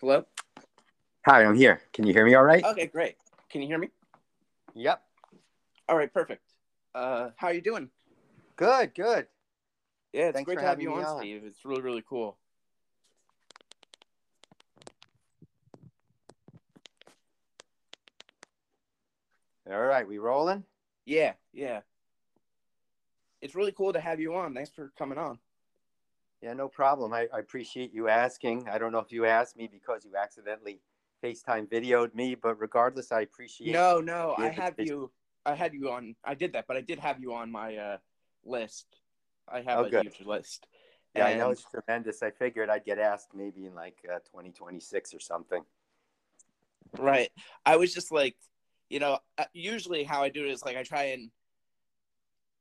Hello? Hi, I'm here. Can you hear me all right? Okay, great. Can you hear me? Yep. All right, perfect. Uh, how are you doing? Good, good. Yeah, it's Thanks great for to have you on, on. Steve. It's really, really cool. All right, we rolling? Yeah, yeah. It's really cool to have you on. Thanks for coming on. Yeah, no problem. I, I appreciate you asking. I don't know if you asked me because you accidentally FaceTime videoed me, but regardless, I appreciate No, no, I have you. I had you on. I did that, but I did have you on my uh, list. I have Oh, a good. huge list. Yeah, I know it's tremendous. I figured I'd get asked maybe in like uh, 2026 or something. Right. I was just like, you know, uh, usually how I do it is like I try and,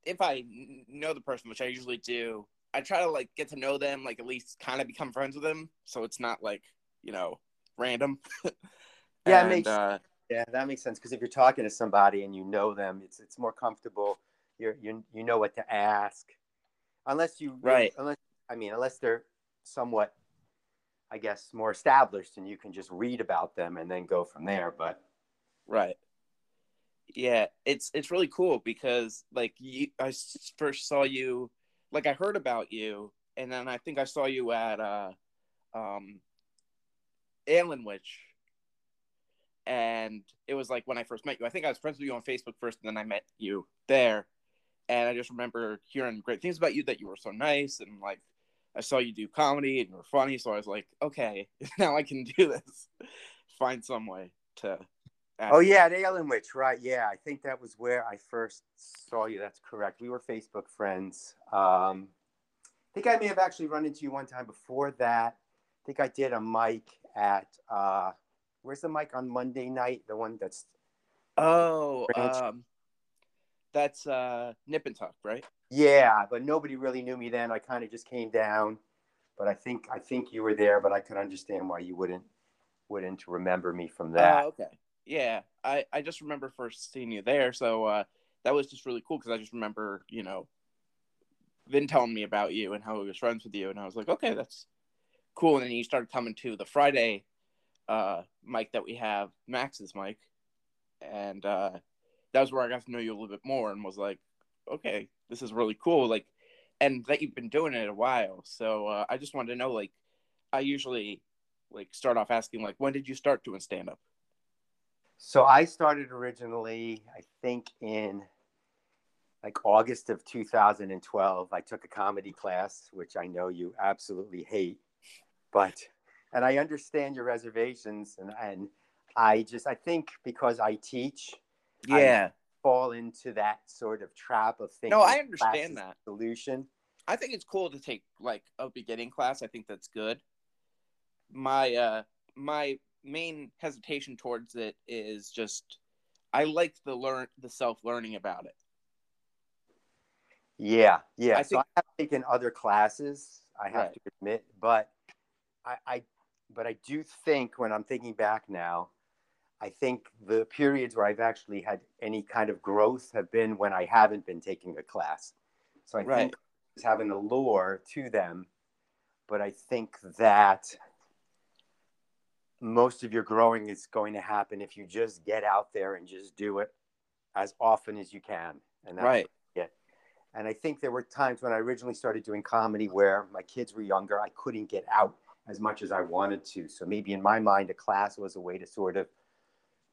if I know the person, which I usually do, I try to like get to know them, like at least kind of become friends with them, so it's not like you know random. Yeah, it makes- uh, Yeah, that makes sense because if you're talking to somebody and you know them, it's it's more comfortable. You're you you know what to ask, unless you Right. Unless I mean, unless they're somewhat, I guess, more established, and you can just read about them and then go from there. But right. Yeah, it's it's really cool because like you, I first saw you, like I heard about you, and then I think I saw you at uh, um, Witch, and it was like when I first met you. I think I was friends with you on Facebook first, and then I met you there, and I just remember hearing great things about you that you were so nice and like I saw you do comedy and you were funny, so I was like, okay, now I can do this. Find some way to. Oh yeah, at Alien Witch, right? Yeah, I think that was where I first saw you. That's correct. We were Facebook friends. Um, I think I may have actually run into you one time before that. I think I did a mic at uh, where's the mic on Monday night? The one that's Oh, um, that's uh, Nip and Tuck, right? Yeah, but nobody really knew me then. I kind of just came down, but I think I think you were there. But I could understand why you wouldn't wouldn't remember me from that. Oh, okay. Yeah, I I just remember first seeing you there, so uh, that was just really cool because I just remember you know, Vin telling me about you and how he was friends with you, and I was like, okay, that's cool. And then you started coming to the Friday uh mic that we have, Max's mic, and uh, that was where I got to know you a little bit more and was like, okay, this is really cool. Like, and that you've been doing it a while. So uh, I just wanted to know, like, I usually like start off asking, like, when did you start doing stand up? So I started originally, I think in like August of 2012. I took a comedy class, which I know you absolutely hate, but and I understand your reservations, and and I just I think because I teach, I- Yeah, fall into that sort of trap of thinking. No, I understand that. solution. I think it's cool to take like a beginning class. I think that's good. My uh my main hesitation towards it is just I like the learn the self learning about it. Yeah, yeah. I so think- I have taken other classes. I have Right. to admit, but I, I, but I do think when I'm thinking back now, I think the periods where I've actually had any kind of growth have been when I haven't been taking a class. So I Right. think it's having a lure to them, but I think that most of your growing is going to happen if you just get out there and just do it as often as you can. And that's Right. and I think there were times when I originally started doing comedy where my kids were younger, I couldn't get out as much as I wanted to. So maybe in my mind, a class was a way to sort of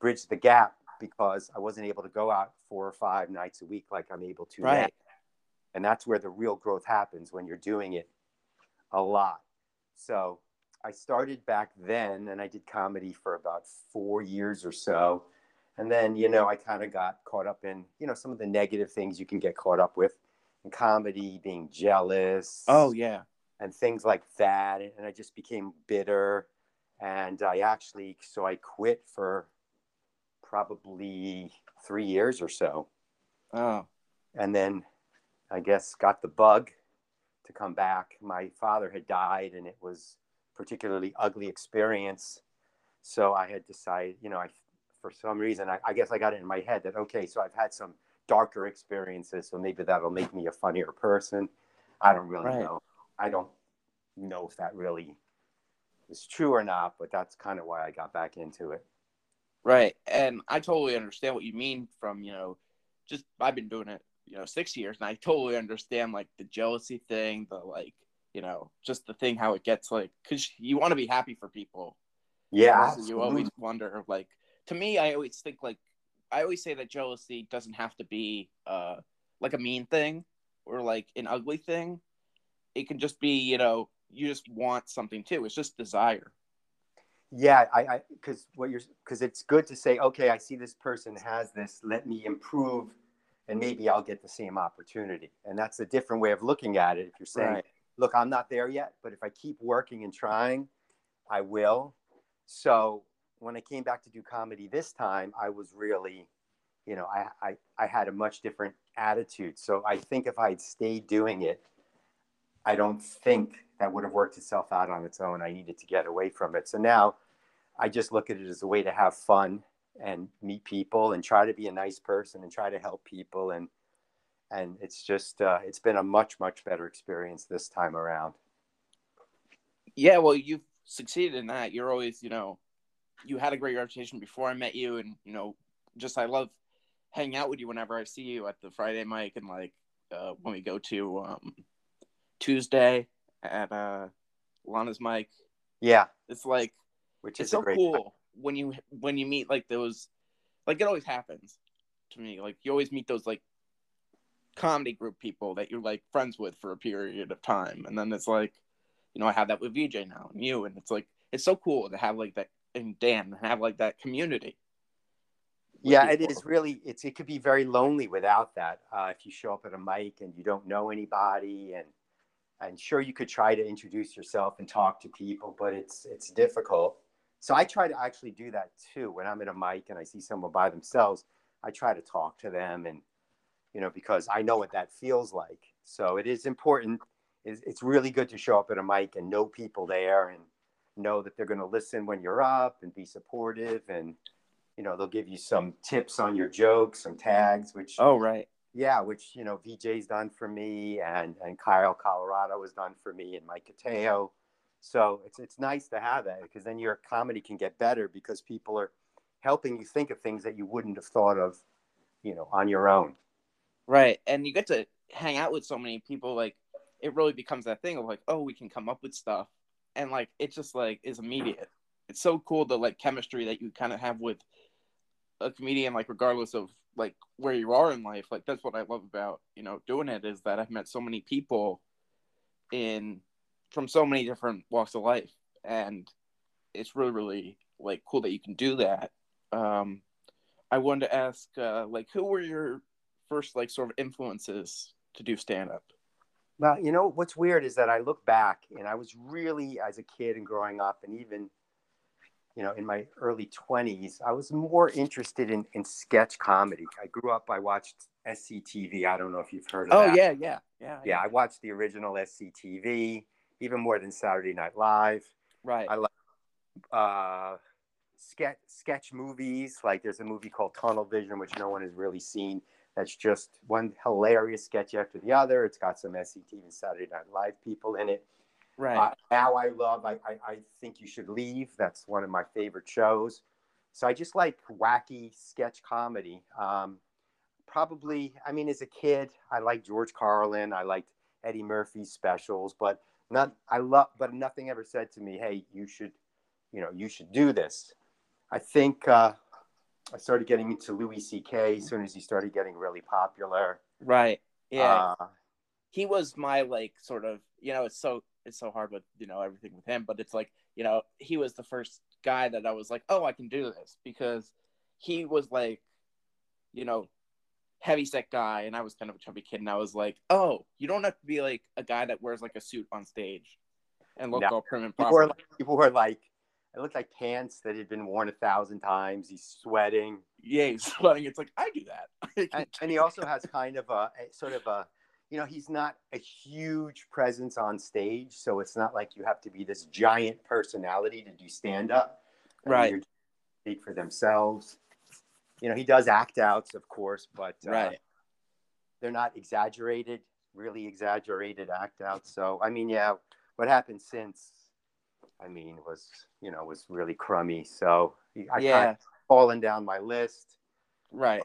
bridge the gap because I wasn't able to go out four or five nights a week like I'm able to now. Right. And that's where the real growth happens when you're doing it a lot. So I started back then and I did comedy for about four years or so. And then, you know, I kind of got caught up in, you know, some of the negative things you can get caught up with in comedy, being jealous. Oh yeah. And things like that. And I just became bitter. And I actually, so I quit for probably three years or so Oh. and then I guess got the bug to come back. My father had died, and it was particularly ugly experience. So I had decided, you know, I for some reason I, I guess I got it in my head that okay, so I've had some darker experiences, so maybe that'll make me a funnier person. I don't really Right. know. I don't know if that really is true or not, but that's kind of why I got back into it. Right. And I totally understand what you mean from, you know, just I've been doing it, you know, six years and I totally understand like the jealousy thing, the like, you know, just the thing how it gets like, cause you want to be happy for people. Yeah. So you always wonder, like, to me, I always think like, I always say that jealousy doesn't have to be uh like a mean thing or like an ugly thing. It can just be, you know, you just want something too. It's just desire. Yeah, I, I, because what you're, because it's good to say, okay, I see this person has this. Let me improve, and maybe I'll get the same opportunity. And that's a different way of looking at it. If you're saying, Right. Look, I'm not there yet, but if I keep working and trying, I will. So when I came back to do comedy this time, I was really, you know, I, I, I had a much different attitude. So I think if I had stayed doing it, I don't think that would have worked itself out on its own. I needed to get away from it. So now I just look at it as a way to have fun and meet people and try to be a nice person and try to help people and and it's just uh, it's been a much much better experience this time around. Yeah, well, you've succeeded in that. You're always, you know, you had a great reputation before I met you, and you know, just I love hanging out with you whenever I see you at the Friday mic and like uh, when we go to um, Tuesday at uh, Lana's mic. Yeah, It's like which it's is so cool when you when you meet like those, like it always happens to me. Like you always meet those like comedy group people that you're like friends with for a period of time, and then it's like, you know, I have that with VJ now and you, and it's like it's so cool to have like that and Dan have like that community. yeah it people. is really it's it could be very lonely without that uh, if you show up at a mic and you don't know anybody. And and sure you could try to introduce yourself and talk to people but it's it's difficult. So i try to actually do that too. When i'm at a mic and i see someone by themselves i try to talk to them and you know because i know what that feels like so it is important it's, it's really good to show up at a mic and know people there and know that they're going to listen when you're up and be supportive and you know they'll give you some tips on your jokes some tags which Oh right. yeah which you know vj's done for me and and kyle colorado has done for me and mike Cateo. so it's it's nice to have that because then your comedy can get better because people are helping you think of things that you wouldn't have thought of you know on your own Right. And you get to hang out with so many people, like it really becomes that thing of like, oh, we can come up with stuff. And like it just like is immediate. It's so cool the like chemistry that you kind of have with a comedian, like regardless of like where you are in life. Like that's what I love about, you know, doing it is that I've met so many people in from so many different walks of life. And it's really, really like cool that you can do that. Um I wanted to ask, uh, like, who were your first like sort of influences to do stand up? Well, you know what's weird is that I look back and I was really, as a kid and growing up, and even, you know, in my early 20s, I was more interested in, in sketch comedy. I grew up, I watched SCTV. I don't know if you've heard of it. Oh that. yeah, yeah, yeah, Yeah, I watched the original SCTV, even more than Saturday Night Live. Right. I like uh, sketch sketch movies. Like there's a movie called Tunnel Vision, which no one has really seen. That's just one hilarious sketch after the other. It's got some SCTV and Saturday Night Live people in it. right. Uh, now I love. I, I I think you should leave. That's one of my favorite shows. So I just like wacky sketch comedy. Um, probably, I mean, as a kid, I liked George Carlin. I liked Eddie Murphy's specials, but not. I love, but nothing ever said to me, "Hey, you should, you know, you should do this." I think uh, I started getting into Louis C.K. as soon as he started getting really popular. right. Yeah. Uh, he was my like sort of you know it's so it's so hard with you know everything with him but it's like you know he was the first guy that i was like oh i can do this because he was like you know heavy set guy and i was kind of a chubby kid and i was like oh you don't have to be like a guy that wears like a suit on stage and look No. all prim and People proper were like, people were like, it looked like pants that had been worn a thousand times. He's sweating, yeah he's sweating it's like i do that I and, and he also has kind of a, a sort of a, you know, he's not a huge presence on stage, so it's not like you have to be this giant personality to do stand up. Right. Speak for themselves. You know, he does act outs, of course, but uh, right they're not exaggerated, really exaggerated act outs. So, I mean, yeah, what happened since? I mean, was you know was really crummy. So I yeah, kind of fallen down my list. right.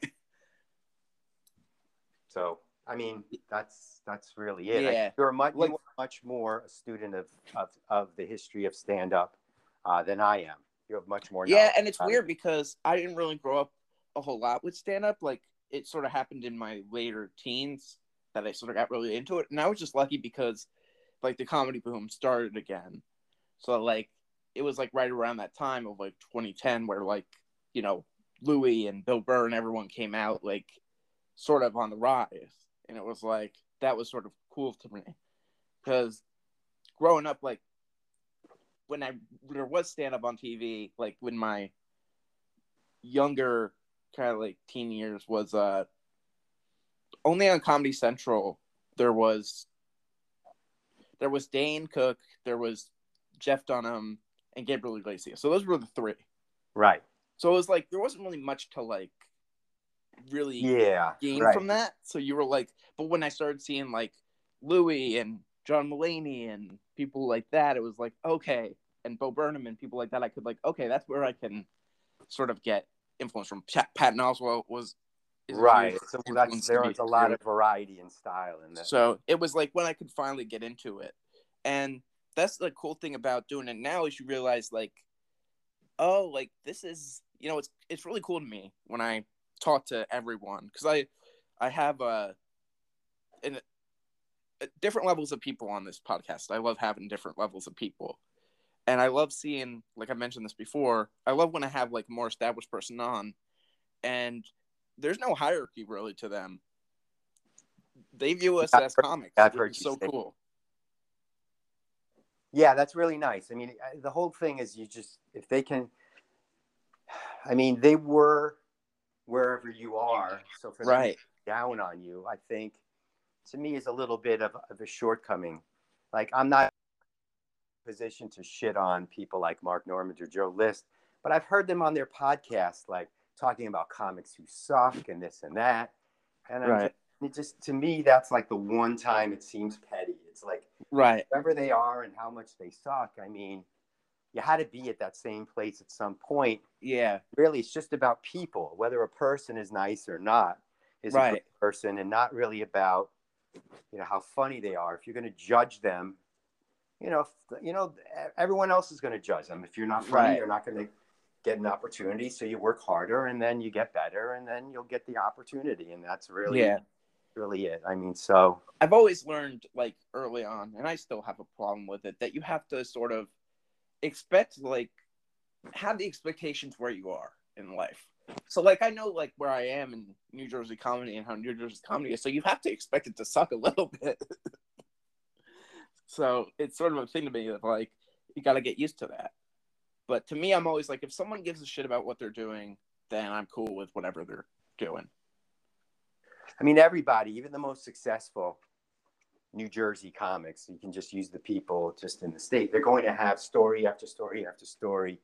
So I mean, that's that's really it. I- Yeah. you're much you much more a student of of, of the history of stand up uh, than I am. You have much more. Yeah, and it's about it. weird because I didn't really grow up a whole lot with stand up. Like it sort of happened in my later teens that I sort of got really into it, and I was just lucky because like the comedy boom started again. So like it was like right around that time of like 2010 where like you know Louis and Bill Burr and everyone came out like sort of on the rise, and it was like that was sort of cool to me. Because growing up like when I there was stand up on TV, like when my younger kind of like teen years was uh only on Comedy Central there was there was Dane Cook, there was Jeff Dunham, and Gabriel Iglesias. So those were the three. right. So it was like there wasn't really much to like really Yeah. gain right. from that. So you were like, but when I started seeing like Louis and John Mulaney and people like that, it was like okay, and Bo Burnham and people like that, I could like okay, that's where I can sort of get influence from. Pat, Patton Oswalt was Right. So that's there was a lot of variety and style in this. So it was like when I could finally get into it. And that's the cool thing about doing it now is you realize like, oh, like this is you know, it's it's really cool to me when I talk to everyone because I I have a in uh, different levels of people on this podcast. I love having different levels of people. And I love seeing, like I mentioned this before, I love when I have like a more established person on and there's no hierarchy really to them. They view us I've as heard- comics. I've which heard is you so cool. Yeah, that's really nice. I mean, the whole thing is you just if they can. I mean, they were wherever you are, so for them Right. down on you, I think, to me, is a little bit of, of a shortcoming. Like I'm not in a position to shit on people like Mark Normand or Joe List, but I've heard them on their podcast, like talking about comics who suck and this and that, and Right. it just to me that's like the one time it seems petty. It's like Right. wherever they are and how much they suck. I mean, you had to be at that same place at some point. Yeah. Really, it's just about people, whether a person is nice or not, is a Right. great person, and not really about you know how funny they are. If you're going to judge them, you know, you know, everyone else is going to judge them. If you're not funny, Right. you're not going to get an opportunity. So you work harder, and then you get better, and then you'll get the opportunity. And that's really, Yeah. Really it. I mean, so I've always learned like early on, and I still have a problem with it, that you have to sort of expect like have the expectations where you are in life. So like I know like where I am in New Jersey comedy and how New Jersey comedy is, so you have to expect it to suck a little bit. so it's sort of a thing to me that like you got to get used to that. But to me, I'm always like, if someone gives a shit about what they're doing, then I'm cool with whatever they're doing. I mean, everybody, even the most successful New Jersey comics, you can just use the people just in the state. They're going to have story after story after story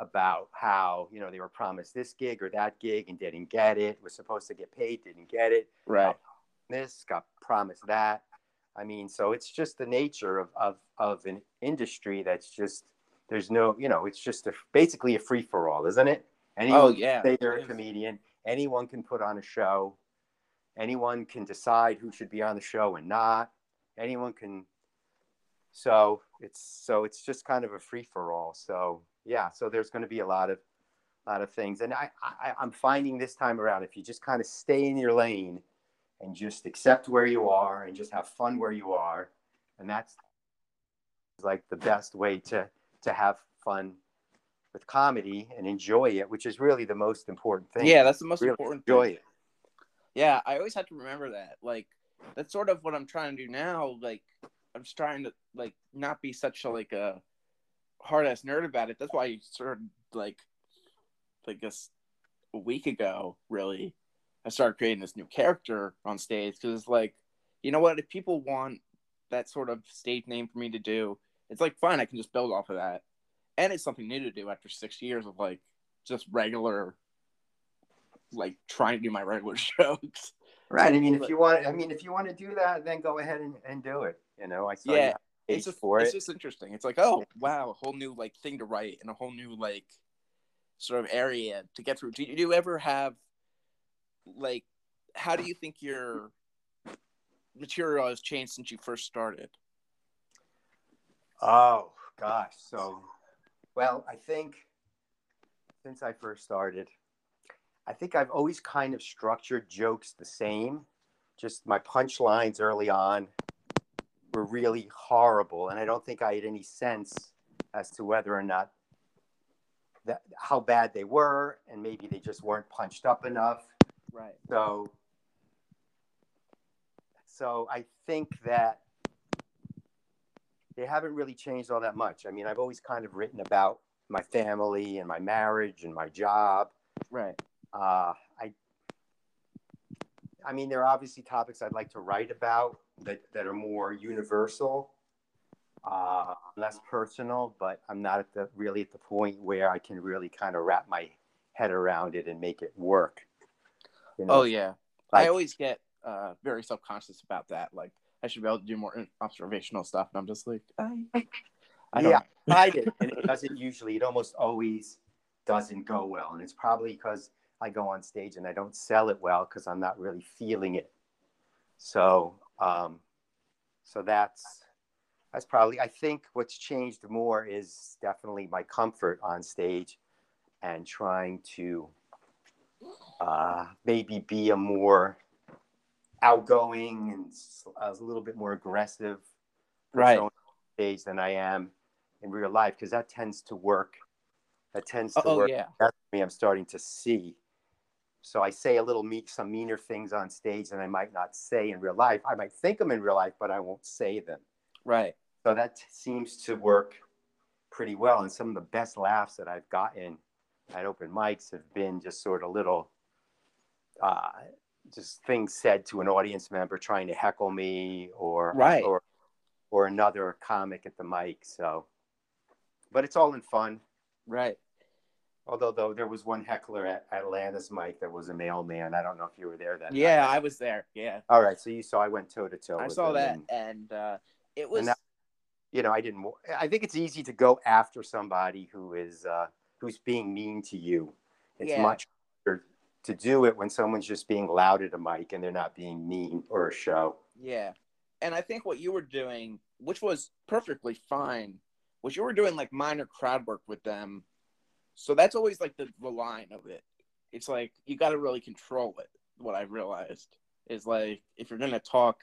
about how, you know, they were promised this gig or that gig and didn't get it, was supposed to get paid, didn't get it, Right. this, got promised that. I mean, so it's just the nature of, of, of an industry that's just, there's no, you know, it's just a, basically a free for all, isn't it? Anyone Oh yeah. they're a comedian. Anyone can put on a show. Anyone can decide who should be on the show and not. Anyone can. So it's so it's just kind of a free for all. So yeah, so there's going to be a lot of, lot of things, and I, I I'm finding this time around if you just kind of stay in your lane, and just accept where you are and just have fun where you are, and that's like the best way to to have fun with comedy and enjoy it, which is really the most important thing. Yeah, that's the most Really important enjoy thing. it. Yeah, I always have to remember that. Like that's sort of what I'm trying to do now. Like I'm just trying to like not be such a like a hard ass nerd about it. That's why I started like I guess a week ago, really. I started creating this new character on stage because it's like, you know what? If people want that sort of stage name for me to do, it's like fine. I can just build off of that, and it's something new to do after six years of like just regular, like trying to do my regular jokes. Right. I mean, if you want, I mean, if you want to do that, then go ahead and, and do it. You know, I saw Yeah. it's just for it's it. just interesting. It's like, oh wow, a whole new like thing to write and a whole new like sort of area to get through. Do you, do you ever have like how do you think your material has changed since you first started? Oh gosh, so well, I think since I first started, I think I've always kind of structured jokes the same. Just my punchlines early on were really horrible, and I don't think I had any sense as to whether or not that how bad they were, and maybe they just weren't punched up enough. Right. So, so I think that they haven't really changed all that much. I mean, I've always kind of written about my family and my marriage and my job. Right. Uh, I, I mean, there are obviously topics I'd like to write about that, that are more universal, uh, less personal, but I'm not at the really at the point where I can really kind of wrap my head around it and make it work. You know, Oh yeah. like- I always get uh, very self conscious about that. Like I should be able to do more observational stuff, and I'm just like, I, I don't yeah. I tried it, and it doesn't usually. It almost always doesn't go well, and it's probably because I go on stage and I don't sell it well because I'm not really feeling it. So, um, so that's that's probably. I think what's changed more is definitely my comfort on stage, and trying to uh, maybe be a more outgoing and a little bit more aggressive Right. on stage than I am in real life because that tends to work. That tends to Oh work. yeah. That's me. I'm starting to see. So I say a little meek, some meaner things on stage than I might not say in real life. I might think them in real life, but I won't say them. Right. So that seems to work pretty well. And some of the best laughs that I've gotten at open mics have been just sort of little, uh, just things said to an audience member trying to heckle me or Right. or or another comic at the mic. So, but it's all in fun. Right. Although though there was one heckler at Atlanta's mic that was a mailman. I don't know if you were there that Yeah, night. I was there. Yeah, All right, so you saw I went toe to toe. I saw that, and- and uh, it was. that- you know, I didn't. I think it's easy to go after somebody who is uh, who's being mean to you. It's Yeah. much harder to do it when someone's just being loud at a mic and they're not being mean or a show. Yeah. And I think what you were doing, which was perfectly fine, was you were doing like minor crowd work with them. So that's always like the, the line of it. It's like you got to really control it. What I realized is like if you're going to talk,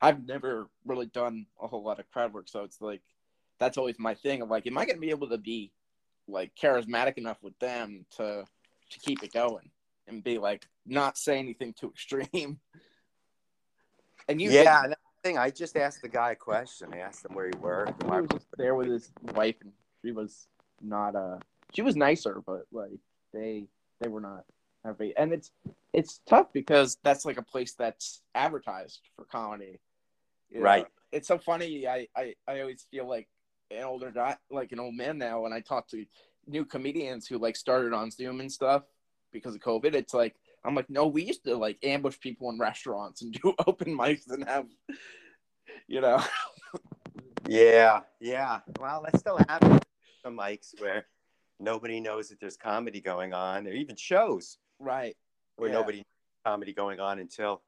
I've never really done a whole lot of crowd work. So it's like that's always my thing of like, am I going to be able to be like charismatic enough with them to to keep it going and be like not say anything too extreme? And you yeah, that's the thing. I just asked the guy a question. I asked him where he worked. he was there with his wife, and she was not uh she was nicer, but like they they were not happy, and it's it's tough because that's like a place that's advertised for comedy, You know, Right. It's so funny. I I I always feel like an older guy, like an old man now, when I talk to new comedians who like started on Zoom and stuff because of COVID. It's like I'm like, no, we used to like ambush people in restaurants and do open mics and have, you know. Yeah, yeah. Well, that still happens. The mics where nobody knows that there's comedy going on, or even shows Right. where Yeah. nobody knows comedy going on until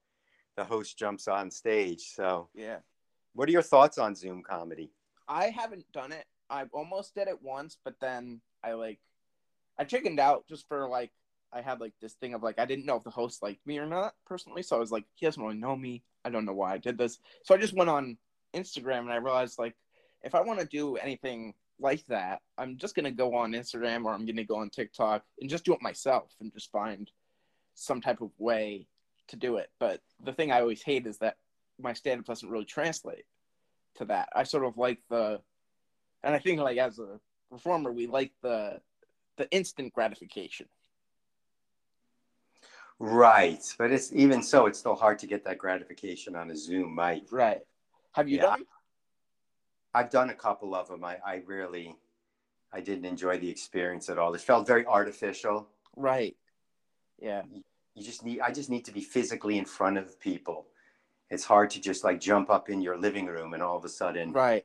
the host jumps on stage. So, Yeah. what are your thoughts on Zoom comedy? I haven't done it. I almost did it once, but then I like I chickened out just for like I had like this thing of like I didn't know if the host liked me or not personally, so I was like, he doesn't really know me. I don't know why I did this. So I just went on Instagram and I realized like if I want to do anything like that, I'm just gonna go on Instagram or I'm gonna go on TikTok and just do it myself and just find some type of way to do it. But the thing I always hate is that my stand up doesn't really translate to that. I sort of like the, and I think like as a performer, we like the the instant gratification. Right, but it's even so, it's still hard to get that gratification on a Zoom mic. Right. Have you Yeah. done? I've done a couple of them. I, I really, I didn't enjoy the experience at all. It felt very artificial. Right. Yeah. You just need, I just need to be physically in front of people. It's hard to just like jump up in your living room and all of a sudden Right.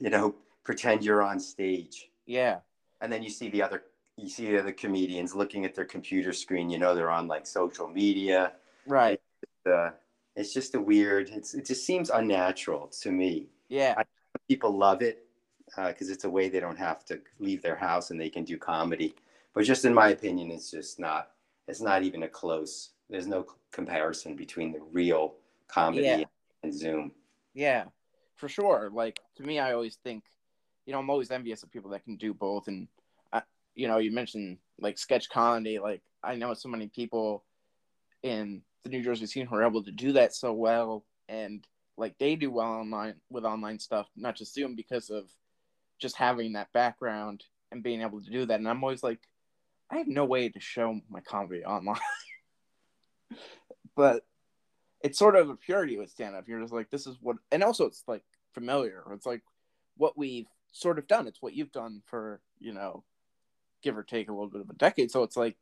you know, pretend you're on stage. Yeah. And then you see the other you see the other comedians looking at their computer screen, you know they're on like social media. Right. Uh, it's just a weird it's it just seems unnatural to me. Yeah. I, people love it because uh, it's a way they don't have to leave their house and they can do comedy. But just in my opinion, it's just not. It's not even a close. There's no comparison between the real comedy Yeah. and Zoom. Yeah, for sure. Like to me, I always think, you know, I'm always envious of people that can do both. And, I, you know, you mentioned like sketch comedy. Like I know so many people in the New Jersey scene who are able to do that so well, and like they do well online with online stuff, not just Zoom, because of just having that background and being able to do that. And I'm always like, I have no way to show my comedy online. but it's sort of a purity with stand up. You're just like, this is what, and also it's like familiar. It's like what we've sort of done. It's what you've done for, you know, give or take a little bit of a decade. So it's like,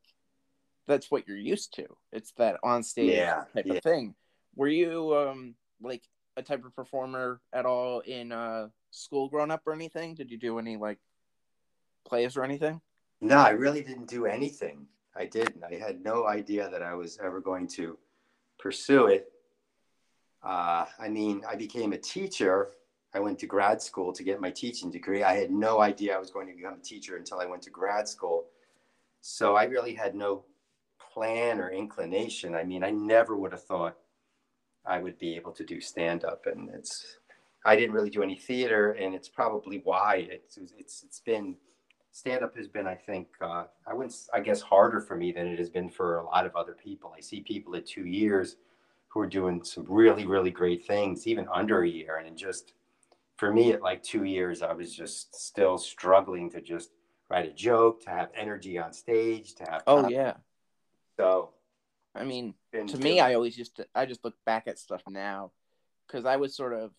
that's what you're used to. It's that on stage Yeah, type yeah. of thing. Were you, um, like a type of performer at all in, uh, school growing up or anything? Did you do any like plays or anything? No, I really didn't do anything. I didn't. I had no idea that I was ever going to pursue it. Uh, I mean, I became a teacher. I went to grad school to get my teaching degree. I had no idea I was going to become a teacher until I went to grad school. So I really had no plan or inclination. I mean, I never would have thought I would be able to do stand up. And it's, I didn't really do any theater, and it's probably why it's, it's, it's been stand up has been, I think, uh, I wouldn't, I guess, harder for me than it has been for a lot of other people. I see people at two years who are doing some really, really great things, even under a year. And just, for me, at like two years, I was just still struggling to just write a joke, to have energy on stage, to have. Oh yeah. So I mean, to me, I always just I just look back at stuff now because I was sort of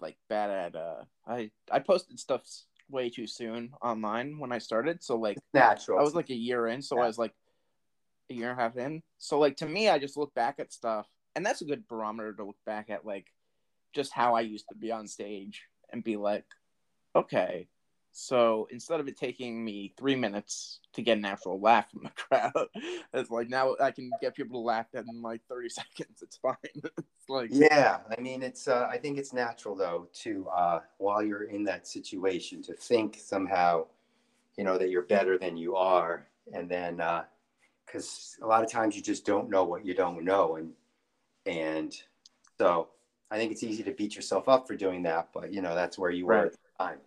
like bad at uh I I posted stuff way too soon online when I started. So like natural. I was like a year in, so I was like a year and a half in. So like to me, I just look back at stuff, and that's a good barometer to look back at, like just how I used to be on stage and be like, okay. So instead of it taking me three minutes to get an actual laugh from the crowd, it's like now I can get people to laugh in like thirty seconds. It's fine. it's like Yeah, I mean, it's. Uh, I think it's natural though to uh, while you're in that situation to think somehow, you know, that you're better than you are, and then because a lot of times you just don't know what you don't know, and and so I think it's easy to beat yourself up for doing that, but you know that's where you were at the time.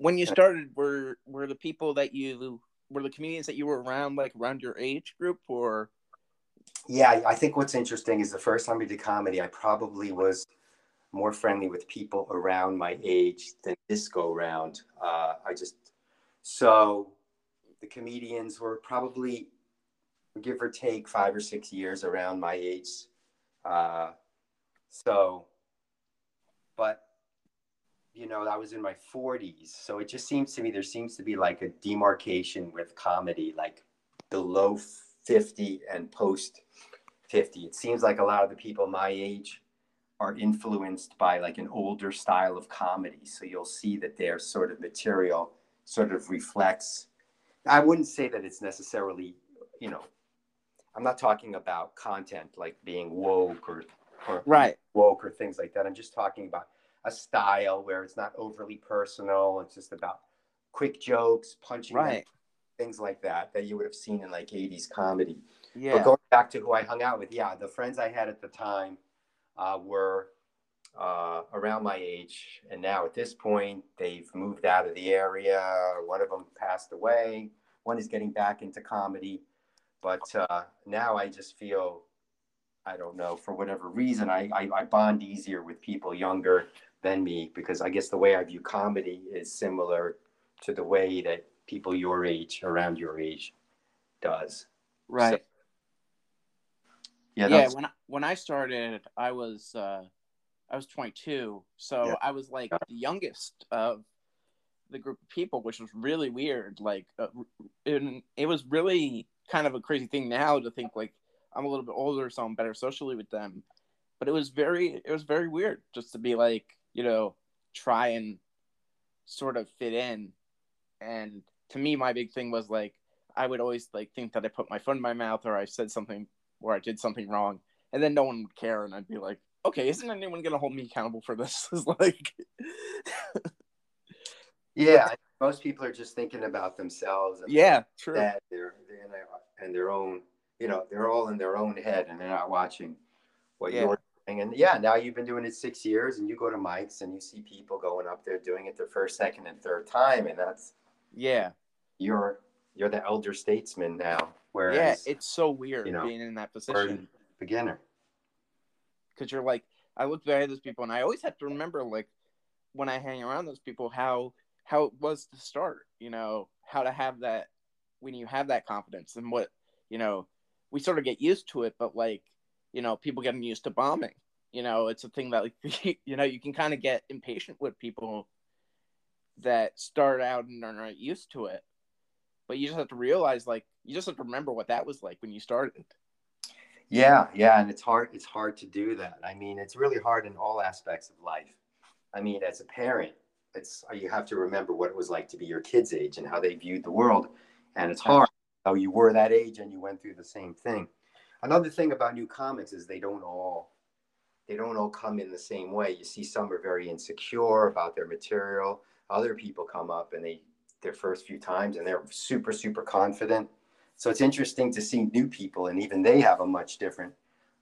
When you started, were were the people that you were the comedians that you were around like around your age group or Yeah, I- think what's interesting is the first time I did comedy, I probably was more friendly with people around my age than this go round. Uh, I just so the comedians were probably give or take five or six years around my age. Uh, so, but you know, I was in my 40s, so it just seems to me there seems to be like a demarcation with comedy, like below 50 and post 50. It seems like a lot of the people my age are influenced by like an older style of comedy. So you'll see that their sort of material sort of reflects. I wouldn't say that it's necessarily, you know, I'm not talking about content like being woke or, or right woke or things like that. I'm just talking about a style where it's not overly personal. It's just about quick jokes, punching, right things like that that you would have seen in like 80s comedy. yeah But going back to who I hung out with, yeah, the friends I had at the time uh, were uh, around my age, and now at this point they've moved out of the area. One of them passed away. One is getting back into comedy, but uh, now I just feel, I don't know, for whatever reason, I, I, I bond easier with people younger than me because I guess the way I view comedy is similar to the way that people your age, around your age, does. right. Yeah, yeah, that's- when I, when I started i was uh i was 22 so Yeah. i was like the youngest of the group of people which was really weird. Like uh, and it was really kind of a crazy thing now to think like i'm a little bit older so i'm better socially with them. But it was very it was very weird just to be like you know try and sort of fit in. And to me my big thing was like i would always like think that i put my foot in my mouth or i said something or i did something wrong. And then no one would care. And i'd be like okay isn't anyone gonna hold me accountable for this? Is like yeah most people are just thinking about themselves and yeah true. that they're, they're in their, in their own you know they're all in their own head and they're not watching what Yeah. you're doing and yeah now you've been doing it six years and you go to mics and you see people going up there doing it their first second and third time. And that's yeah. you're you're the elder statesman now Whereas yeah it's so weird you know, being in that position. beginner. Because you're like I look at those people and I always have to remember like when I hang around those people how how it was to start, you know, how to have that when you have that confidence and what you know we sort of get used to it, but like you know people getting used to bombing, you know, it's a thing that like you know you can kind of get impatient with people that start out and are not used to it, but you just have to realize like you just have to remember what that was like when you started. Yeah, yeah, and it's hard. It's hard to do that. I mean, it's really hard in all aspects of life. I mean, as a parent, it's you have to remember what it was like to be your kid's age and how they viewed the world, and it's hard how you were that age and you went through the same thing. Another thing about new comics is they don't all they don't all come in the same way. You see, some are very insecure about their material. Other people come up and they their first few times and they're super super confident. So it's interesting to see new people, and even they have a much different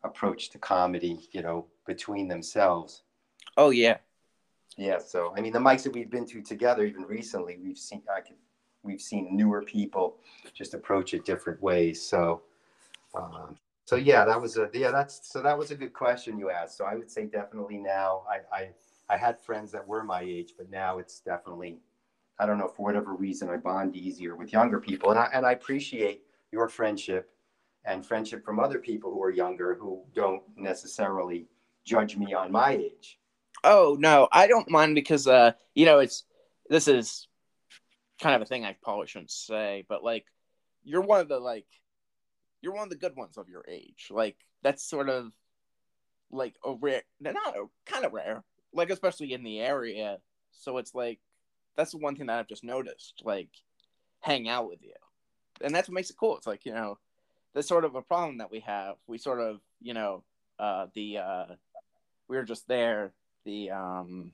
approach to comedy, you know, between themselves. Oh yeah, Yeah. So I mean, the mics that we've been to together, even recently, we've seen I can, we've seen newer people just approach it different ways. So, um, so yeah, that was a yeah that's so that was a good question you asked. So I would say definitely now I I I had friends that were my age, but now it's definitely I don't know for whatever reason I bond easier with younger people, and I and I appreciate your friendship and friendship from other people who are younger who don't necessarily judge me on my age. Oh no, I don't mind because uh, you know, it's this is kind of a thing I probably shouldn't say, but like you're one of the like you're one of the good ones of your age. Like that's sort of like a rare they're not a kind of rare. Like especially in the area. So it's like that's the one thing that I've just noticed, like hang out with you. And that's what makes it cool. It's like, you know, that's sort of a problem that we have. We sort of, you know, uh the uh we were just there the um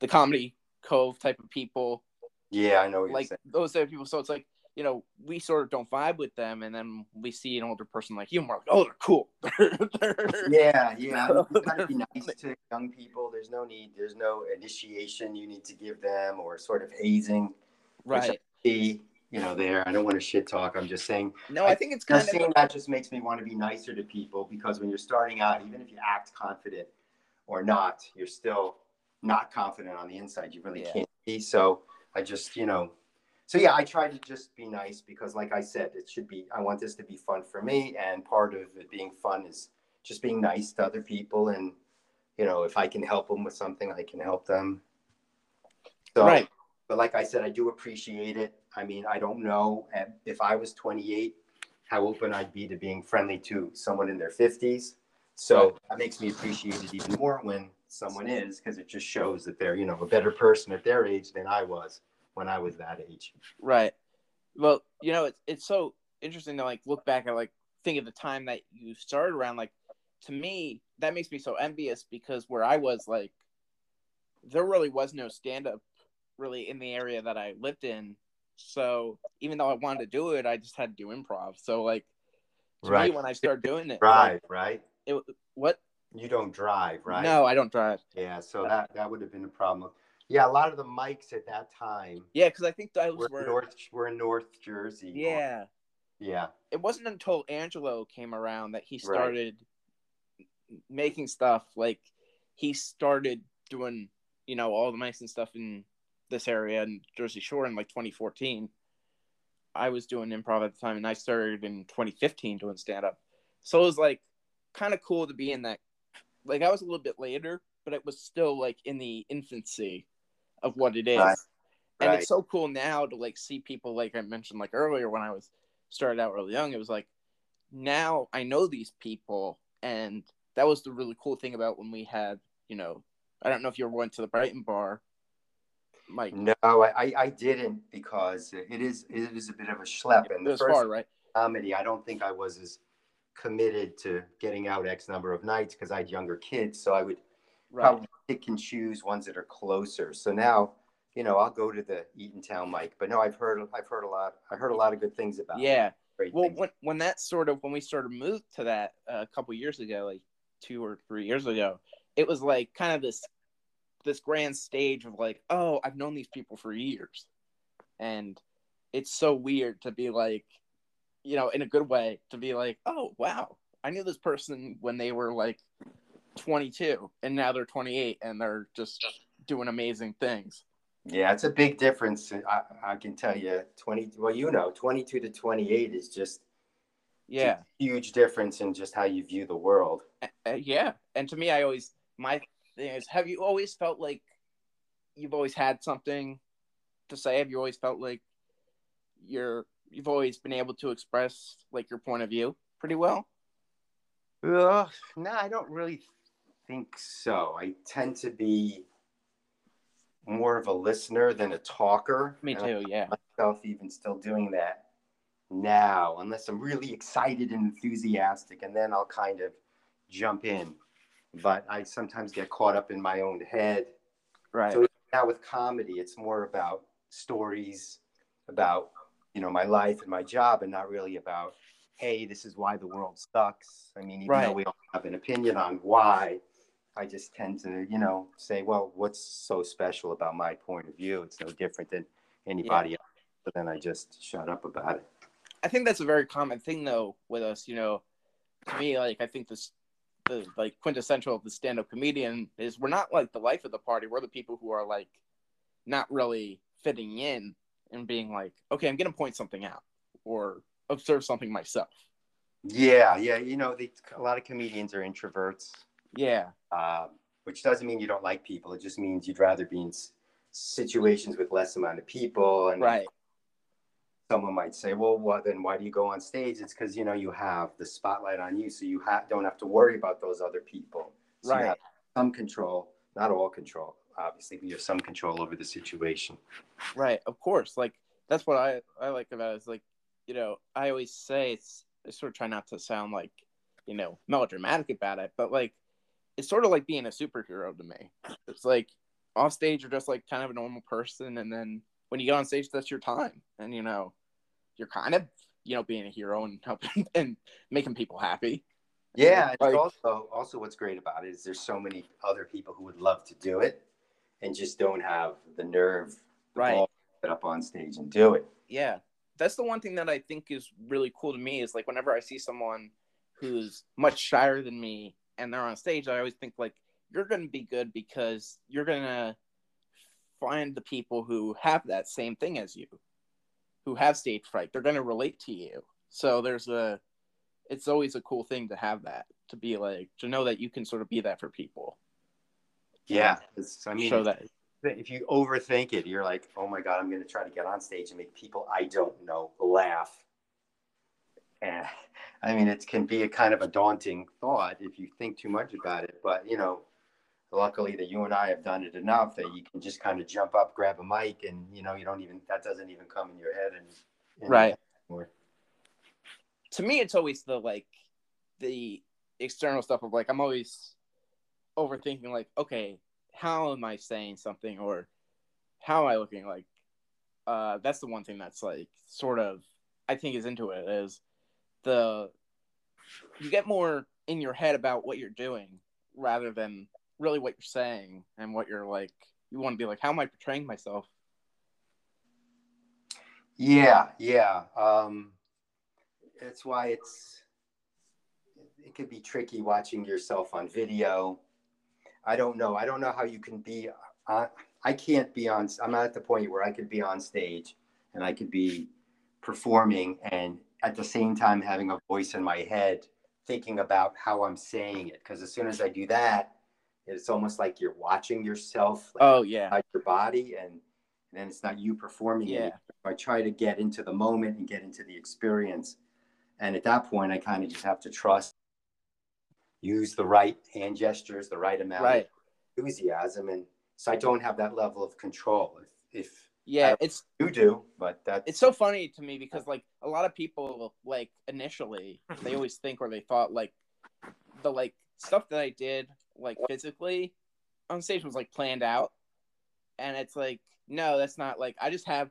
the comedy cove type of people Yeah, I know what you're like those type of people so it's like you know we sort of don't vibe with them and then we see an older person like you and we're like oh they're cool Yeah, yeah. I mean, you gotta be nice to young people. There's no need. There's no initiation you need to give them or sort of hazing. right See, you know, there. I don't want to shit talk. I'm just saying. no i think it's kind seeing of that just makes me want to be nicer to people because when you're starting out, even if you act confident or not, you're still not confident on the inside. You really Yeah. can't be. So I just, you know, so yeah, I try to just be nice because, like I said, it should be. I want this to be fun for me, and part of it being fun is just being nice to other people, and you know, if I can help them with something, I can help them. So, right but like I said, I do appreciate it. I mean, I don't know eh, if I was 28, how open I'd be to being friendly to someone in their 50s. So that makes me appreciate it even more when someone is, because it just shows that they're, you know, a better person at their age than I was when I was that age. right well you know it's, it's so interesting to like look back and like think of the time that you started around like to me that makes me so envious because where i was like there really was no stand-up really in the area that i lived in so even though i wanted to do it i just had to do improv so like to me when i started doing it like, right? it, what You don't drive, right? no i don't drive Yeah, so that that would have been a problem. Yeah, a lot of the mics at that time yeah because i think those were were in North, we're in North Jersey. yeah Yeah. it wasn't until Angelo came around that he Right. started making stuff. Like he started doing, you know, all the mics and stuff in this area in Jersey Shore in like 2014. I was doing improv at the time, and I started in 2015 doing stand up. So it was like kind of cool to be in that. Like I was a little bit later, but it was still like in the infancy of what it is. Right. And Right. it's so cool now to like see people like I mentioned like earlier when I was started out really young. It was like now I know these people and that was the really cool thing about when we had, you know, I don't know if you ever went to the Brighton bar. Mike. No, I, I didn't because it is it is a bit of a schlep. And the first far, right? comedy, I don't think I was as committed to getting out X number of nights because I had younger kids. So I would right. probably pick and choose ones that are closer. So now, you know, I'll go to the Eatontown mic. But no, I've heard I've heard a lot. I heard a lot of good things about. Yeah. Well, things. when when that sort of when we sort of moved to that uh, a couple years ago, like two or three years ago, it was like kind of this this grand stage of like, oh, I've known these people for years, and it's so weird to be like, you know, in a good way, to be like, oh wow, I knew this person when they were like 22, and now they're 28, and they're just doing amazing things. Yeah, it's a big difference. I, I can tell you, 20. Well, you know, 22 to 28 is just yeah huge difference in just how you view the world. Uh, yeah, and to me, I always my thing is, have you always felt like you've always had something to say? Have you always felt like you're you've always been able to express like your point of view pretty well? Uh, no, I don't really think so. I tend to be more of a listener than a talker. Me too, yeah. Myself even still doing that now, unless I'm really excited and enthusiastic, and then I'll kind of jump in. But I sometimes get caught up in my own head. Right. So now with comedy, it's more about stories, about you know my life and my job, and not really about hey, this is why the world sucks. I mean, even right. though we all have an opinion on why, I just tend to, you know, say, well, what's so special about my point of view? It's no different than anybody yeah. else. But then I just shut up about it. I think that's a very common thing, though, with us. You know, to me, like I think this, the like quintessential of the stand-up comedian is we're not like the life of the party. We're the people who are like not really fitting in and being like, okay, I'm gonna point something out or observe something myself. Yeah, yeah. You know, the, a lot of comedians are introverts. Yeah. Um, which doesn't mean you don't like people. It just means you'd rather be in situations with less amount of people. And right. Someone might say, "Well, well, then why do you go on stage?" It's because you know you have the spotlight on you, so you ha- don't have to worry about those other people. So right. some control, not all control, obviously, but you have some control over the situation. Right. Of course. Like that's what I I like about it is like you know, I always say it's I sort of try not to sound like, you know, melodramatic about it, but like it's sort of like being a superhero to me. It's like off stage you're just like kind of a normal person and then when you get on stage that's your time. And you know, you're kind of, you know, being a hero and helping and making people happy. Yeah, like, also also what's great about it is there's so many other people who would love to do it and just don't have the nerve the right. get up on stage and do it. Yeah that's the one thing that I think is really cool to me is like whenever I see someone who's much shyer than me and they're on stage, I always think like you're going to be good because you're going to find the people who have that same thing as you, who have stage fright. They're going to relate to you. So there's a, it's always a cool thing to have that to be like to know that you can sort of be that for people. Yeah, I mean, show that if you overthink it, you're like, oh my God, I'm going to try to get on stage and make people I don't know laugh. And I mean, it can be a kind of a daunting thought if you think too much about it. But, you know, luckily that you and I have done it enough that you can just kind of jump up, grab a mic, and, you know, you don't even, that doesn't even come in your head. And, and right. To me, it's always the like, the external stuff of like, I'm always overthinking, like, okay, how am I saying something or how am I looking like uh that's the one thing that's like sort of I think is into it is the you get more in your head about what you're doing rather than really what you're saying and what you're like you want to be like how am I portraying myself yeah yeah um that's why it's it could be tricky watching yourself on video I don't know. I don't know how you can be. Uh, I can't be on. I'm not at the point where I could be on stage and I could be performing and at the same time having a voice in my head thinking about how I'm saying it. Because as soon as I do that, it's almost like you're watching yourself. Like, oh yeah, your body, and, and then it's not you performing yeah. it. I try to get into the moment and get into the experience, and at that point, I kind of just have to trust use the right hand gestures, the right amount Right. of enthusiasm, and so I don't have that level of control. If, if Yeah, it's you do, but that's it's so funny to me because like a lot of people like initially they always think or they thought like the like stuff that I did like physically on stage was like planned out. And it's like no that's not like I just have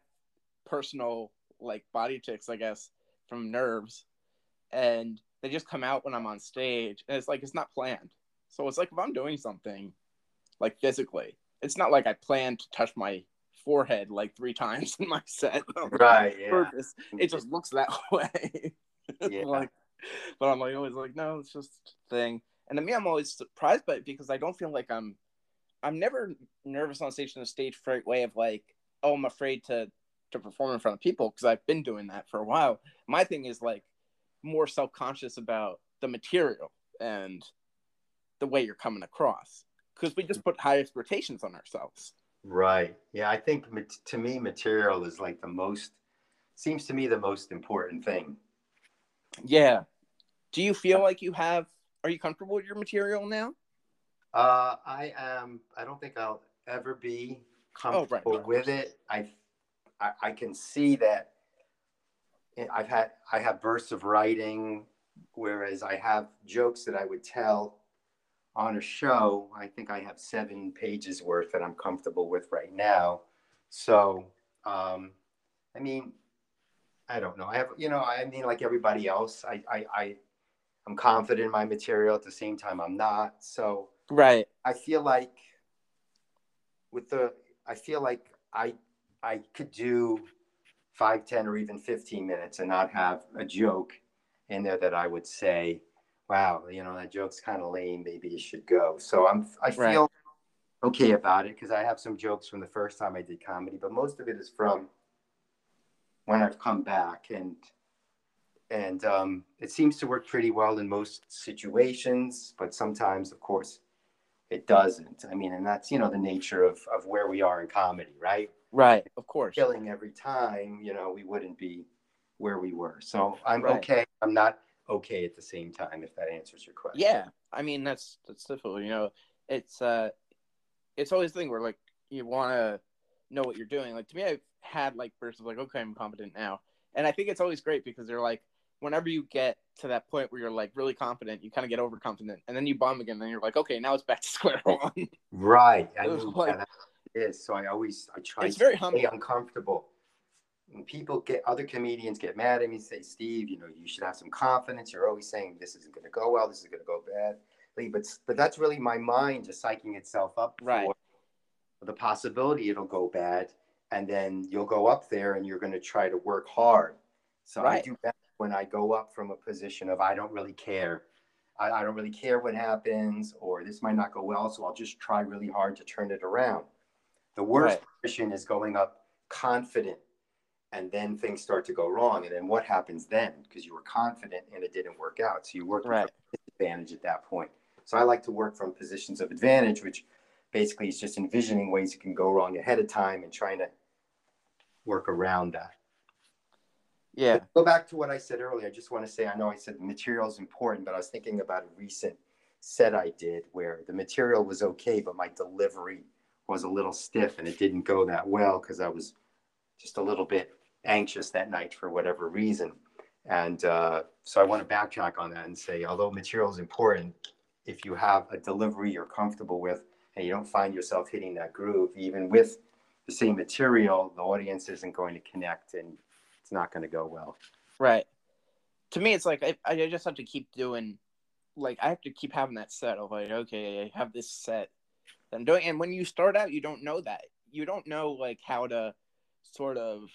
personal like body ticks, I guess from nerves. And they just come out when I'm on stage and it's like it's not planned. So it's like if I'm doing something like physically it's not like I plan to touch my forehead like three times in my set right. Oh, yeah. purpose. It just looks that way. Yeah. like, but I'm like always like, no, it's just a thing. And to me, I'm always surprised by it because I don't feel like I'm. I'm never nervous on stage in a stage fright way of like, oh, I'm afraid to to perform in front of people because I've been doing that for a while. My thing is like more self conscious about the material and the way you're coming across because we just mm-hmm. put high expectations on ourselves. Right. Yeah, I think to me, material is like the most, seems to me the most important thing. Yeah. Do you feel like you have? Are you comfortable with your material now? Uh, I am. I don't think I'll ever be Oh, right, comfortable with it. I, I, I can see that. I've had I have bursts of writing, whereas I have jokes that I would tell on a show. I think I have seven pages worth that I'm comfortable with right now. So, um, I mean, I don't know. I have, you know, I mean, like everybody else, I, I, I, I'm confident in my material. At the same time, I'm not. So Right. I feel like with the, I feel like I, I could do five, 10, or even 15 minutes and not have a joke in there that I would say, wow, you know, that joke's kind of lame. Maybe you should go. So I'm, I Right. feel okay about it because I have some jokes from the first time I did comedy, but most of it is from when I've come back and and um, it seems to work pretty well in most situations, but sometimes, of course, it doesn't. I mean, and that's you know the nature of of where we are in comedy, right? Right. Of course. Killing every time, you know, we wouldn't be where we were. So I'm Right. okay. I'm not okay at the same time. If that answers your question. Yeah. I mean, that's that's difficult. You know, it's uh, it's always the thing where like you want to know what you're doing. Like to me, I've had like bursts of like, okay, I'm confident now, and I think it's always great because they're like, whenever you get to that point where you're like really confident, you kind of get overconfident, and then you bomb again, then you're like, okay, now it's back to square one. Right. I mean, like- yeah, that is. So I always I try it's to very uncomfortable. People get other comedians get mad at me, say, Steve, you know, you should have some confidence. You're always saying this isn't going to go well. This is going to go badly. But but that's really my mind just psyching itself up Right. for the possibility it'll go bad, and then you'll go up there and you're going to try to work hard. So I do that when I go up from a position of I don't really care. I, I don't really care what happens, or this might not go well, so I'll just try really hard to turn it around. The worst Right. position is going up confident, and then things start to go wrong. And then what happens then? Because you were confident and it didn't work out, so you worked Right. a disadvantage at that point. So I like to work from positions of advantage, which basically is just envisioning ways it can go wrong ahead of time and trying to work around that. Yeah. Go back to what I said earlier. I just want to say I know I said the material is important, but I was thinking about a recent set I did where the material was okay, but my delivery was a little stiff and it didn't go that well because I was just a little bit anxious that night for whatever reason. And uh, so I want to backtrack on that and say, although material is important, if you have a delivery you're comfortable with and you don't find yourself hitting that groove, even with the same material, the audience isn't going to connect and it's not going to go well. Right. To me, it's like I, I just have to keep doing, like I have to keep having that set of like, okay, I have this set that I'm doing, and when you start out, you don't know that. You don't know like how to sort of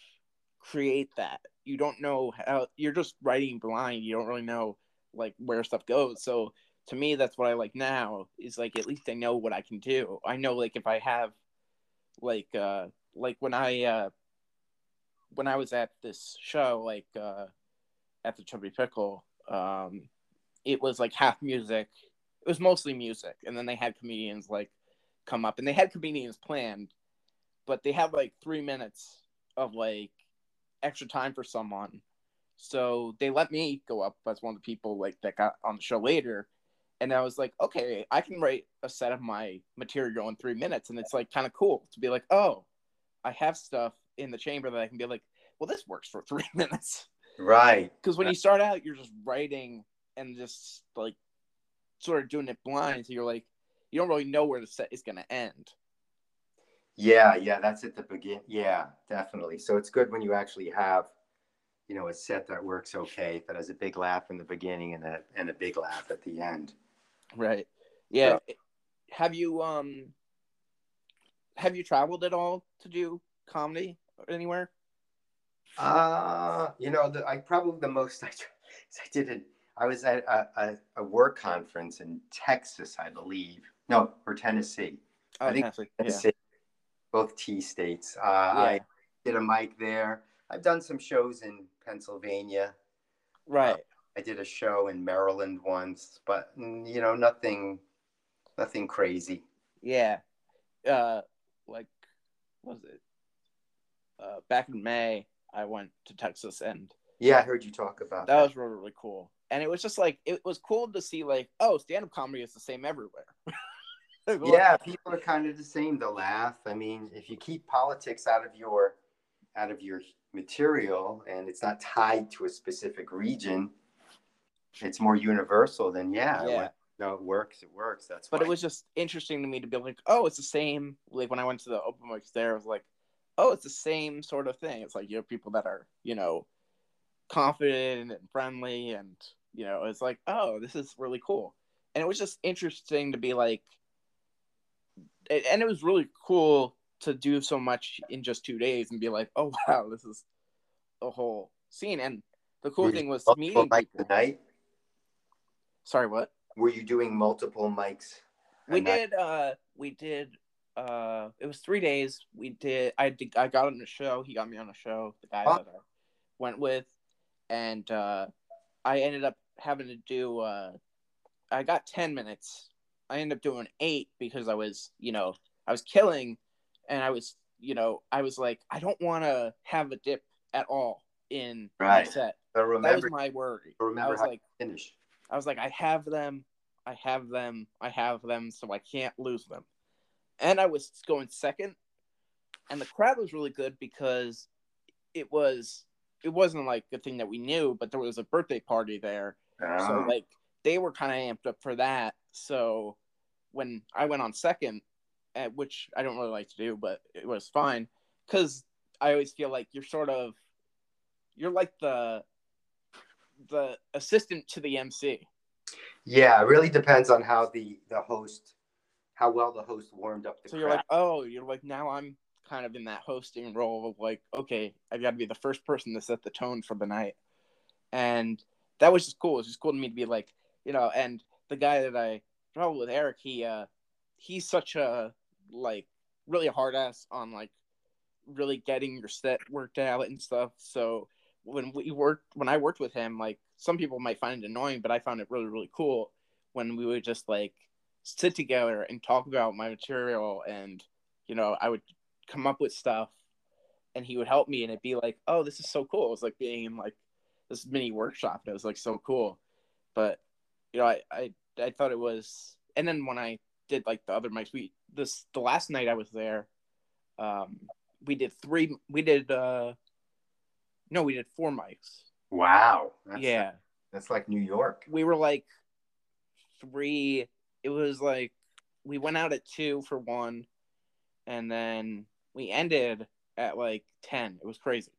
create that. You don't know how. You're just writing blind. You don't really know like where stuff goes. So to me, that's what I like now. Is like at least I know what I can do. I know like if I have, like uh, like when I uh when I was at this show, like uh, at the Chubby Pickle, um, it was like half music. It was mostly music, and then they had comedians like come up, and they had comedians planned, but they had like three minutes of like extra time for someone, so they let me go up as one of the people like that got on the show later, and I was like, okay, I can write a set of my material in three minutes, and it's like kind of cool to be like, oh, I have stuff in the chamber that I can be like, well, this works for three minutes, Right. because when you start out, you're just writing and just like sort of doing it blind, so you're like, you don't really know where the set is gonna end. Yeah, yeah, that's at the begin. Yeah, definitely. So it's good when you actually have, you know, a set that works okay, that has a big laugh in the beginning and a and a big laugh at the end. Right. Yeah. Have you um have you traveled at all to do comedy or anywhere? Uh, you know, the, I probably the most I, I did it. I was at a, a, a work conference in Texas, I believe. No, or Tennessee. Oh, I think Tennessee. yeah. Both T states. Uh, I did a mic there. I've done some shows in Pennsylvania. Right. I did a show in Maryland once, but mm, you know, nothing, nothing crazy. Yeah. Uh like what was it? Uh back in May I went to Texas and Yeah, I heard you talk about that was really, really cool. And it was just like it was cool to see like, oh, stand up comedy is the same everywhere. Yeah, people are kind of the same. They'll laugh. I mean, if you keep politics out of your out of your material and it's not tied to a specific region, it's more universal. Then yeah, Yeah. when- no, it works. It works. That's. but it was just interesting to me to be like, oh, it's the same. Like when I went to the open mics there, I was like, oh, it's the same sort of thing. It's like you have people that are, you know, confident and friendly, and you know, it's like, oh, this is really cool. And it was just interesting to be like, and it was really cool to do so much in just two days and be like, oh wow, this is a whole scene. And the cool Were thing was meeting people. a night. Sorry, what? Were you doing multiple mics? we night? did uh we did uh it was three days we did i did i got on a show he got me on a show the guy Oh. that i went with and uh i ended up having to do uh i got 10 minutes i ended up doing eight because i was you know i was killing and i was you know i was like i don't want to have a dip at all in Right. my set So that remember, was my worry i remember was how like finish. I was like, I have them, I have them, I have them, so I can't lose them. And I was going second, and the crowd was really good because it was it wasn't like a thing that we knew, but there was a birthday party there, so Oh, like they were kind of amped up for that. So when I went on second, which I don't really like to do, but it was fine because I always feel like you're sort of you're like the the assistant to the MC. yeah, it really depends on how the the host, how well the host warmed up the So you're like, oh, you're like now I'm kind of in that hosting role of like, okay, I've got to be the first person to set the tone for the night, and that was just cool. It was just cool to me to be like, you know, and the guy that I traveled with, Eric, he uh, he's such a like really hard ass on like really getting your set worked out and stuff. So when we worked, when I worked with him, like some people might find it annoying, but I found it really really cool when we would just like sit together and talk about my material and you know i would come up with stuff and he would help me and it'd be like oh this is so cool it was like being in like this mini workshop it was like so cool but you know i i, I thought it was and then when i did like the other mics we this the last night i was there um we did three we did uh no we did four mics. Wow, that's, yeah. that's like New York. we were like three it was like we went out at two for one and then we ended at like 10 it was crazy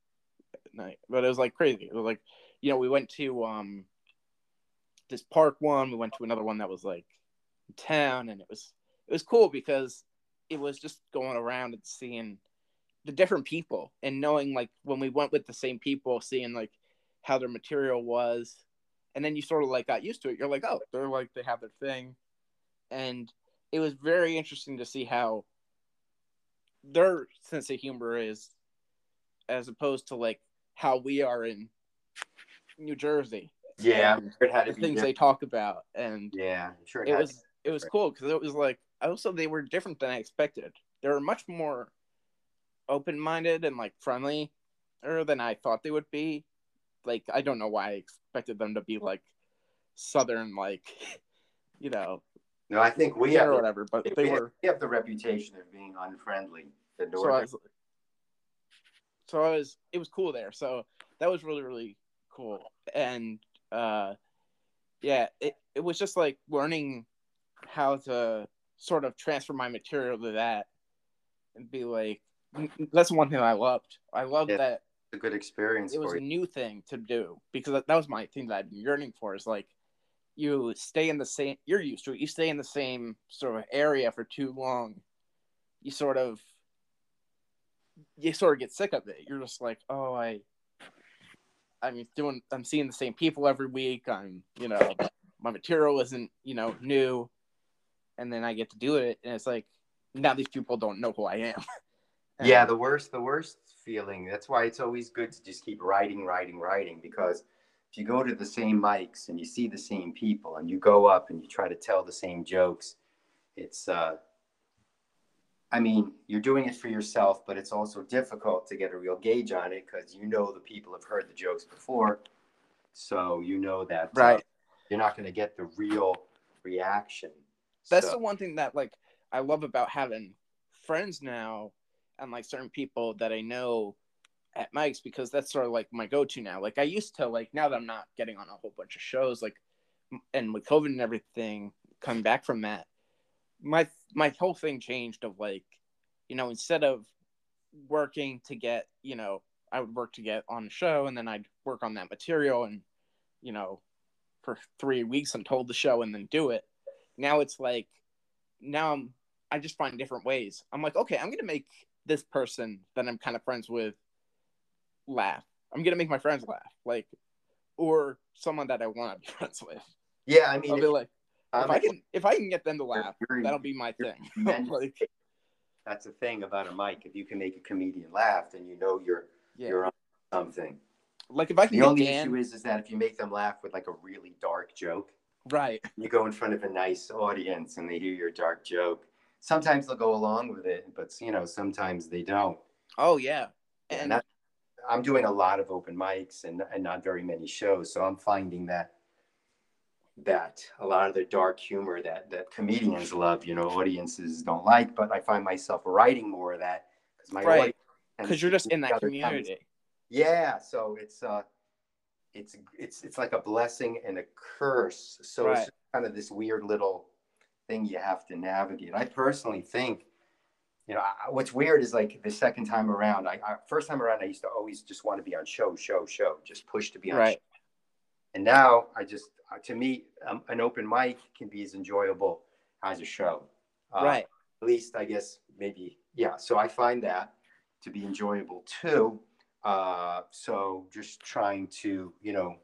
at night but it was like crazy. It was like you know we went to um this park one we went to another one that was like town and it was it was cool because it was just going around and seeing the different people and knowing like when we went with the same people seeing like how their material was. And then you sort of like got used to it. You're like oh they're like they have their thing. And it was very interesting to see how their sense of humor is as opposed to like how we are in new jersey Yeah, I'm sure it had to the be things they talk about and Yeah, sure it, it was it was cool because it was like also they were different than I expected. They were much more open minded and like friendly er, than I thought they would be. Like I don't know why I expected them to be like southern like you know, No, I think we have whatever. But they we, have, were. we have the reputation of being unfriendly. The So I was, so I was. It was cool there. So that was really really cool. And uh, yeah, it it was just like learning how to sort of transfer my material to that and be like. That's one thing I loved. I loved Yeah. that It's a good experience it was a new thing to do because that, that was my thing that I've been yearning for is like you stay in the same you're used to it you stay in the same sort of area for too long you sort of you sort of get sick of it you're just like oh I I'm doing I'm seeing the same people every week I'm you know my material isn't you know new and then I get to do it and it's like now these people don't know who I am And- Yeah, the worst, the worst feeling. That's why it's always good to just keep writing, writing, writing. Because if you go to the same mics and you see the same people, and you go up and you try to tell the same jokes, it's. uh I mean, you're doing it for yourself, but it's also difficult to get a real gauge on it because you know the people have heard the jokes before, so you know that uh, right you're not going to get the real reaction. that's So- the one thing that like I love about having friends now and like certain people that I know at Mike's because that's sort of like my go-to now. Like I used to like now that I'm not getting on a whole bunch of shows like and with COVID and everything coming back from that, my my whole thing changed of like, you know, instead of working to get, you know, I would work to get on the show and then I'd work on that material and, you know, for three weeks and told the show and then do it. Now it's like now I'm I just find different ways. I'm like, okay, I'm gonna make this person that I'm kind of friends with laugh. I'm gonna make my friends laugh, like, or someone that I want to be friends with. yeah, I mean, I'll be like, if I can, if I can get them to laugh, that'll be my thing. like, that's the thing about a mic. If you can make a comedian laugh, then you know you're yeah, you're on something. like if I can The only Dan, issue is is that if you make them laugh with like a really dark joke, right, you go in front of a nice audience and they hear your dark joke. Sometimes they'll go along with it, but you know sometimes they don't. oh yeah, And and I'm doing a lot of open mics and, and not very many shows, so I'm finding that that a lot of the dark humor that that comedians love, you know, audiences don't like. But I find myself writing more of that because my Right. because you're just in that other times. community. Yeah, so it's uh, it's it's it's like a blessing and a curse. So Right. it's kind of this weird little thing you have to navigate. I personally think, you know, I, what's weird is like the second time around. I, I first time around, I used to always just want to be on show, show, show, just push to be on. Right. Show. And now I just, uh, to me, um, an open mic can be as enjoyable as a show. Uh, right. at least I guess maybe yeah. So I find that to be enjoyable too. Uh, so just trying to you know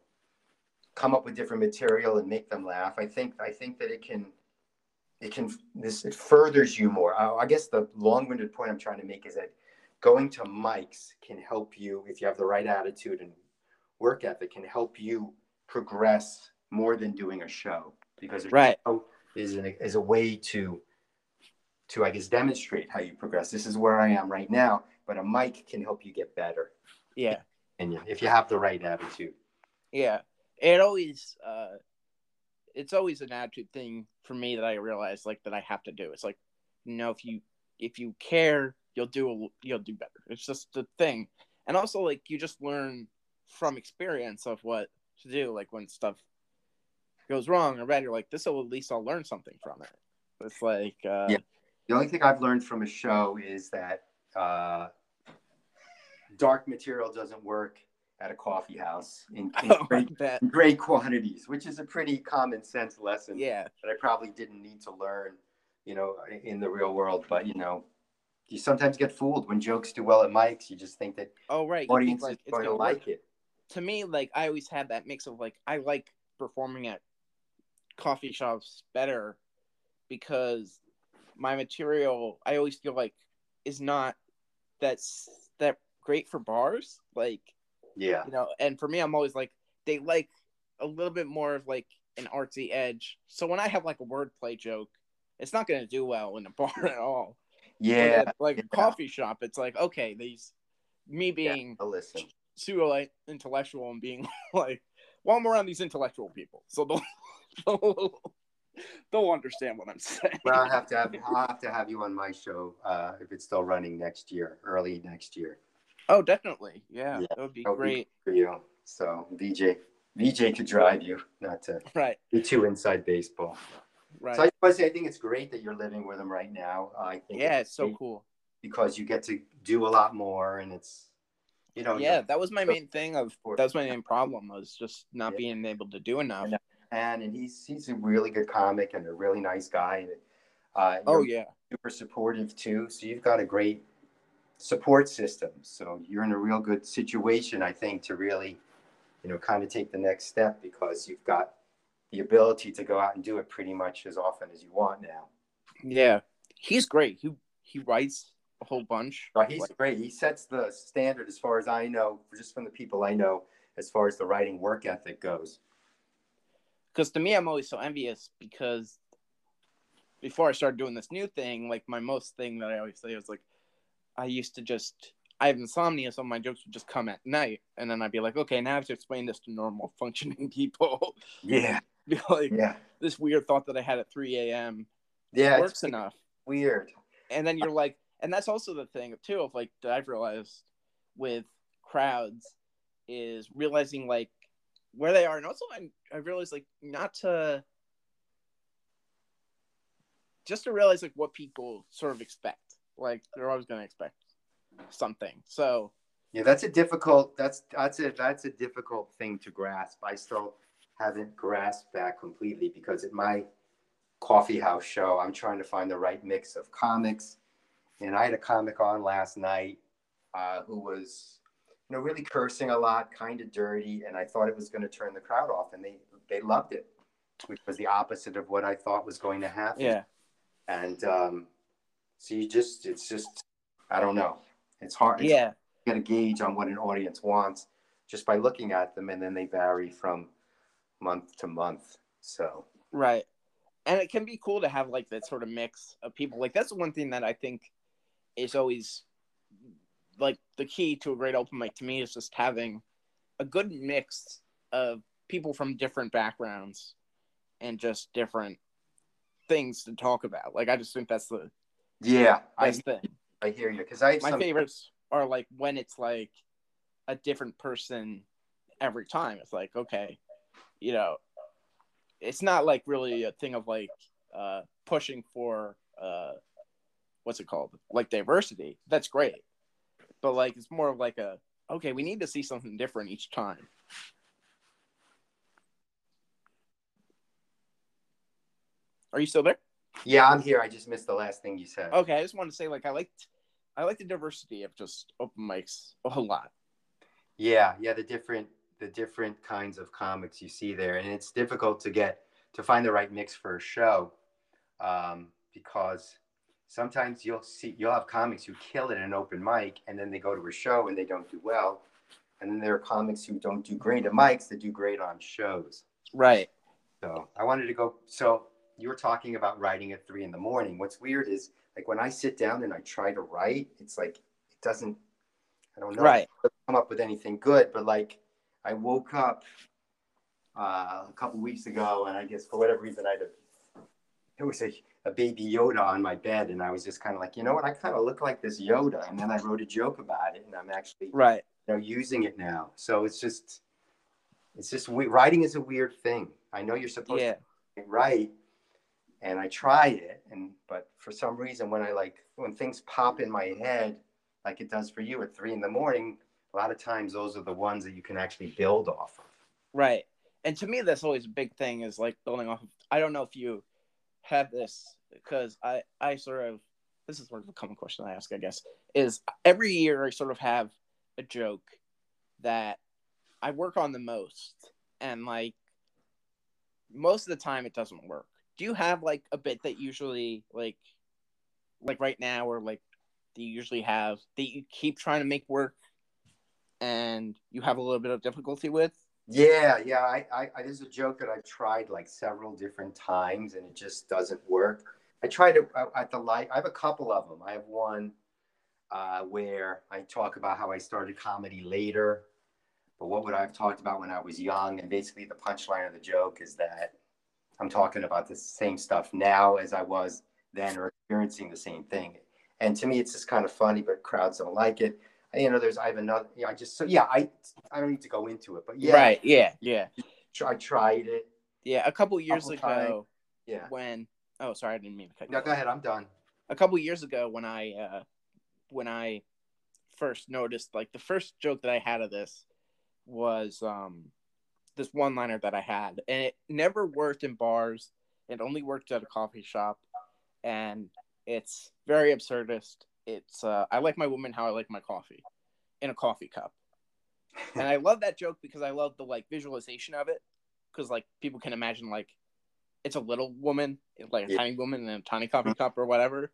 come up with different material and make them laugh. I think I think that it can it can this it furthers you more. I, I guess the long-winded point I'm trying to make is that going to mics can help you if you have the right attitude and work ethic can help you progress more than doing a show because a Right. show is an, is a way to to I guess demonstrate how you progress. This is where I am right now, but a mic can help you get better. Yeah. And if you have the right attitude. Yeah, it always uh, it's always an attitude thing for me that I realize like that I have to do. It's like, you know, if you if you care, you'll do a, you'll do better. It's just the thing, and also like you just learn from experience of what to do. Like when stuff goes wrong or bad, you're like, this will at least I'll learn something from it. It's like, uh, Yeah. The only thing I've learned from a show is that uh, dark material doesn't work at a coffee house in, in great, in great quantities, which is a pretty common sense lesson yeah, that I probably didn't need to learn, you know, in the real world. But you know, you sometimes get fooled when jokes do well at mics. You just think that oh right, audience like, going to work. like it. to me, like I always had that mix of like I like performing at coffee shops better because my material I always feel like is not that's that great for bars. Like, Yeah, you know, and for me I'm always like they like a little bit more of like an artsy edge. So when I have like a wordplay joke, it's not gonna do well in a bar at all. Yeah. at, like a coffee shop, it's like, okay, these me being I'll listen. pseudo intellectual and being like, well, I'm around these intellectual people, so they'll, they'll understand what I'm saying. Well, I'll have to have I'll have to have you on my show uh, if it's still running next year, early next year. Oh, definitely. Yeah, Yeah, that would be That'll be great. for you. So VJ VJ could drive you, not to Right, be too inside baseball. right. So I just want to say I think it's great that you're living with him right now. I think yeah, it's so cool. because you get to do a lot more, and it's you know Yeah, that was my main thing. Of that was my main problem was just not Yeah. being able to do enough. And, and and he's he's a really good comic and a really nice guy. Uh, Oh yeah, super supportive too. So you've got a great support system. So you're in a real good situation, I think, to really, you know, kind of take the next step because you've got the ability to go out and do it pretty much as often as you want now. yeah. He's great. He he writes a whole bunch. But he's Like, great. He sets the standard as far as I know, just from the people I know, as far as the writing work ethic goes. Because to me i'm always so envious because before i started doing this new thing like my most thing that i always say is like i used to just i have insomnia so my jokes would just come at night and then i'd be like okay now i have to explain this to normal functioning people Yeah, Be like yeah, this weird thought that i had at 3 a.m yeah. It's works enough weird. and then you're like and that's also the thing too of like that i've realized with crowds is realizing like where they are and also i, I realized like not to just to realize like what people sort of expect like they're always going to expect something so Yeah, that's a difficult. That's that's a that's a difficult thing to grasp. I still haven't grasped that completely because at my coffee house show, I'm trying to find the right mix of comics, and I had a comic on last night uh, who was, you know, really cursing a lot, kind of dirty, and I thought it was going to turn the crowd off, and they they loved it, which was the opposite of what I thought was going to happen. yeah And um, so you just, it's just, I don't know. It's hard. It's yeah get a gauge on what an audience wants just by looking at them and then they vary from month to month so Right. And it can be cool to have like that sort of mix of people. Like that's one thing that I think is always like the key to a great open mic to me is just having a good mix of people from different backgrounds and just different things to talk about. Like I just think that's the yeah i, thing. I hear you because i My some favorites are like when it's like a different person every time. It's like, okay, you know, it's not like really a thing of like uh pushing for uh what's it called? Like diversity. That's great. But like it's more of like a okay, we need to see something different each time. Are you still there? yeah i'm here i just missed the last thing you said Okay, I just want to say like I liked I like the diversity of just open mics a lot. yeah yeah the different the different kinds of comics you see there and it's difficult to get to find the right mix for a show um, because sometimes you'll see you'll have comics who kill it in an open mic and then they go to a show and they don't do well and then there are comics who don't do great at mics that do great on shows Right. so i wanted to go so you were talking about writing at three in the morning what's weird is like when i sit down and i try to write it's like it doesn't i don't know Right. come up with anything good but like i woke up uh, a couple weeks ago and i guess for whatever reason i had a there was a, a baby yoda on my bed and i was just kind of like you know what i kind of look like this yoda and then i wrote a joke about it and i'm actually Right. you know using it now so it's just it's just we- writing is a weird thing i know you're supposed Yeah. to write and i tried it and but for some reason when i like when things pop in my head like it does for you at three in the morning a lot of times those are the ones that you can actually build off of Right. And to me, that's always a big thing is like building off of. I don't know if you have this because I, I sort of, this is sort of a common question I ask, I guess, is every year I sort of have a joke that I work on the most. And like most of the time it doesn't work. Do you have like a bit that usually like, like right now or like do you usually have that you keep trying to make work and you have a little bit of difficulty with? Yeah yeah I, I, I there's a joke that i've tried like several different times and it just doesn't work i tried it uh, at the light i have a couple of them i have one uh, where i talk about how i started comedy later but what would i have talked about when i was young and basically the punchline of the joke is that I'm talking about the same stuff now as I was then or experiencing the same thing. And to me, it's just kind of funny, but crowds don't like it. You know, there's I have another. Yeah, I just so yeah, I I don't need to go into it, but yeah, Right. Yeah. Yeah. I tried it. Yeah. A couple years Couple ago, Yeah. when oh, sorry, I didn't mean to cut you. No, off. go ahead. I'm done. a couple years ago when I uh, when I first noticed like the first joke that I had of this was um this one liner that I had and it never worked in bars it only worked at a coffee shop and it's very absurdist it's uh, I like my woman how I like my coffee in a coffee cup and I love that joke because I love the like visualization of it because like people can imagine like it's a little woman like a Yeah. tiny woman in a tiny coffee cup or whatever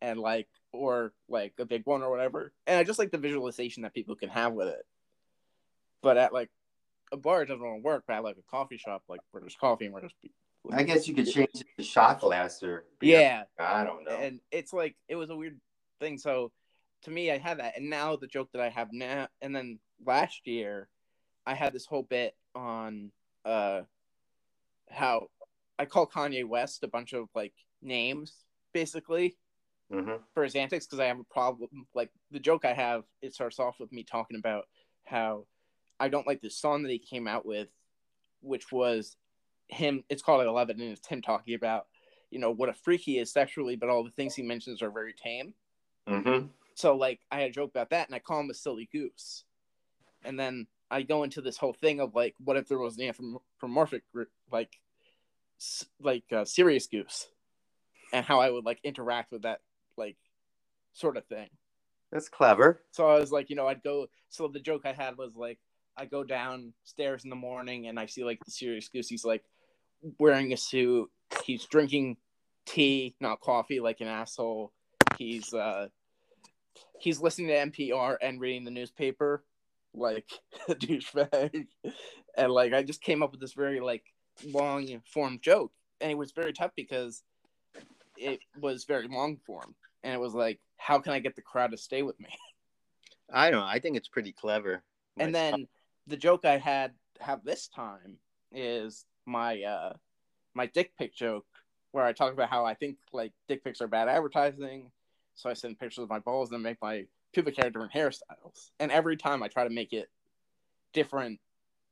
and like or like a big one or whatever and I just like the visualization that people can have with it but at like a bar it doesn't want to work but at like a coffee shop like where there's coffee and where there's people I guess you could change it to shot glass or yeah I don't know. and it's like it was a weird thing. So to me i had that. And now the joke that i have now and then last year i had this whole bit on uh how i call kanye west a bunch of like names basically hmm for his antics because i have a problem like the joke i have it starts off with me talking about how i don't like the song that he came out with which was him it's called 11 and it's him talking about you know what a freak he is sexually but all the things he mentions are very tame hmm so like I had a joke about that, and I call him a silly goose, and then I go into this whole thing of like, what if there was an anthropomorphic group, like, like uh, serious goose, and how I would like interact with that like sort of thing. That's clever. So I was like, you know, I'd go. So the joke I had was like, I go downstairs in the morning and I see like the serious goose. He's like wearing a suit. He's drinking tea, not coffee, like an asshole. He's uh, he's listening to NPR and reading the newspaper, like a douchebag. And like I just came up with this very like long form joke, and it was very tough because it was very long form, and it was like, how can I get the crowd to stay with me? I don't know. I think it's pretty clever. and then the joke I had have this time is my uh my dick pic joke where I talk about how I think like dick pics are bad advertising. So I send pictures of my balls and make my pubic hair different hairstyles. And every time I try to make it different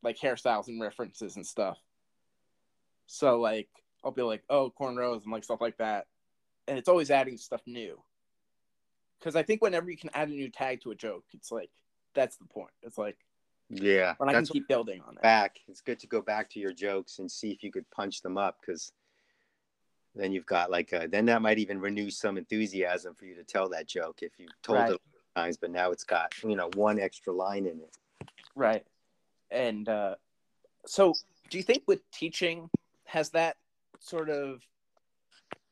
like hairstyles and references and stuff. So like I'll be like, oh, cornrows and like stuff like that. And it's always adding stuff new. Cause I think whenever you can add a new tag to a joke, it's like that's the point. It's like yeah, when I can keep building on it. back. It's good to go back to your jokes and see if you could punch them up because then you've got like a, then that might even renew some enthusiasm for you to tell that joke if you told Right. it times, but now it's got you know one extra line in it. Right. And uh, so, do you think with teaching, has that sort of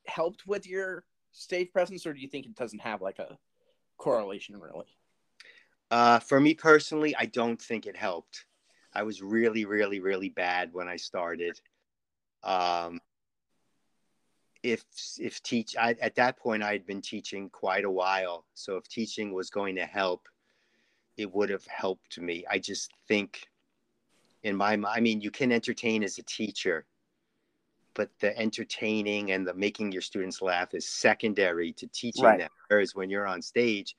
helped with your stage presence, or do you think it doesn't have like a correlation really? Uh, for me personally, I don't think it helped. I was really, really, really bad when I started. Um, if if teach I, at that point I had been teaching quite a while, so if teaching was going to help, it would have helped me. I just think, in my I mean, you can entertain as a teacher, but the entertaining and the making your students laugh is secondary to teaching Right. them. Whereas when you're on stage,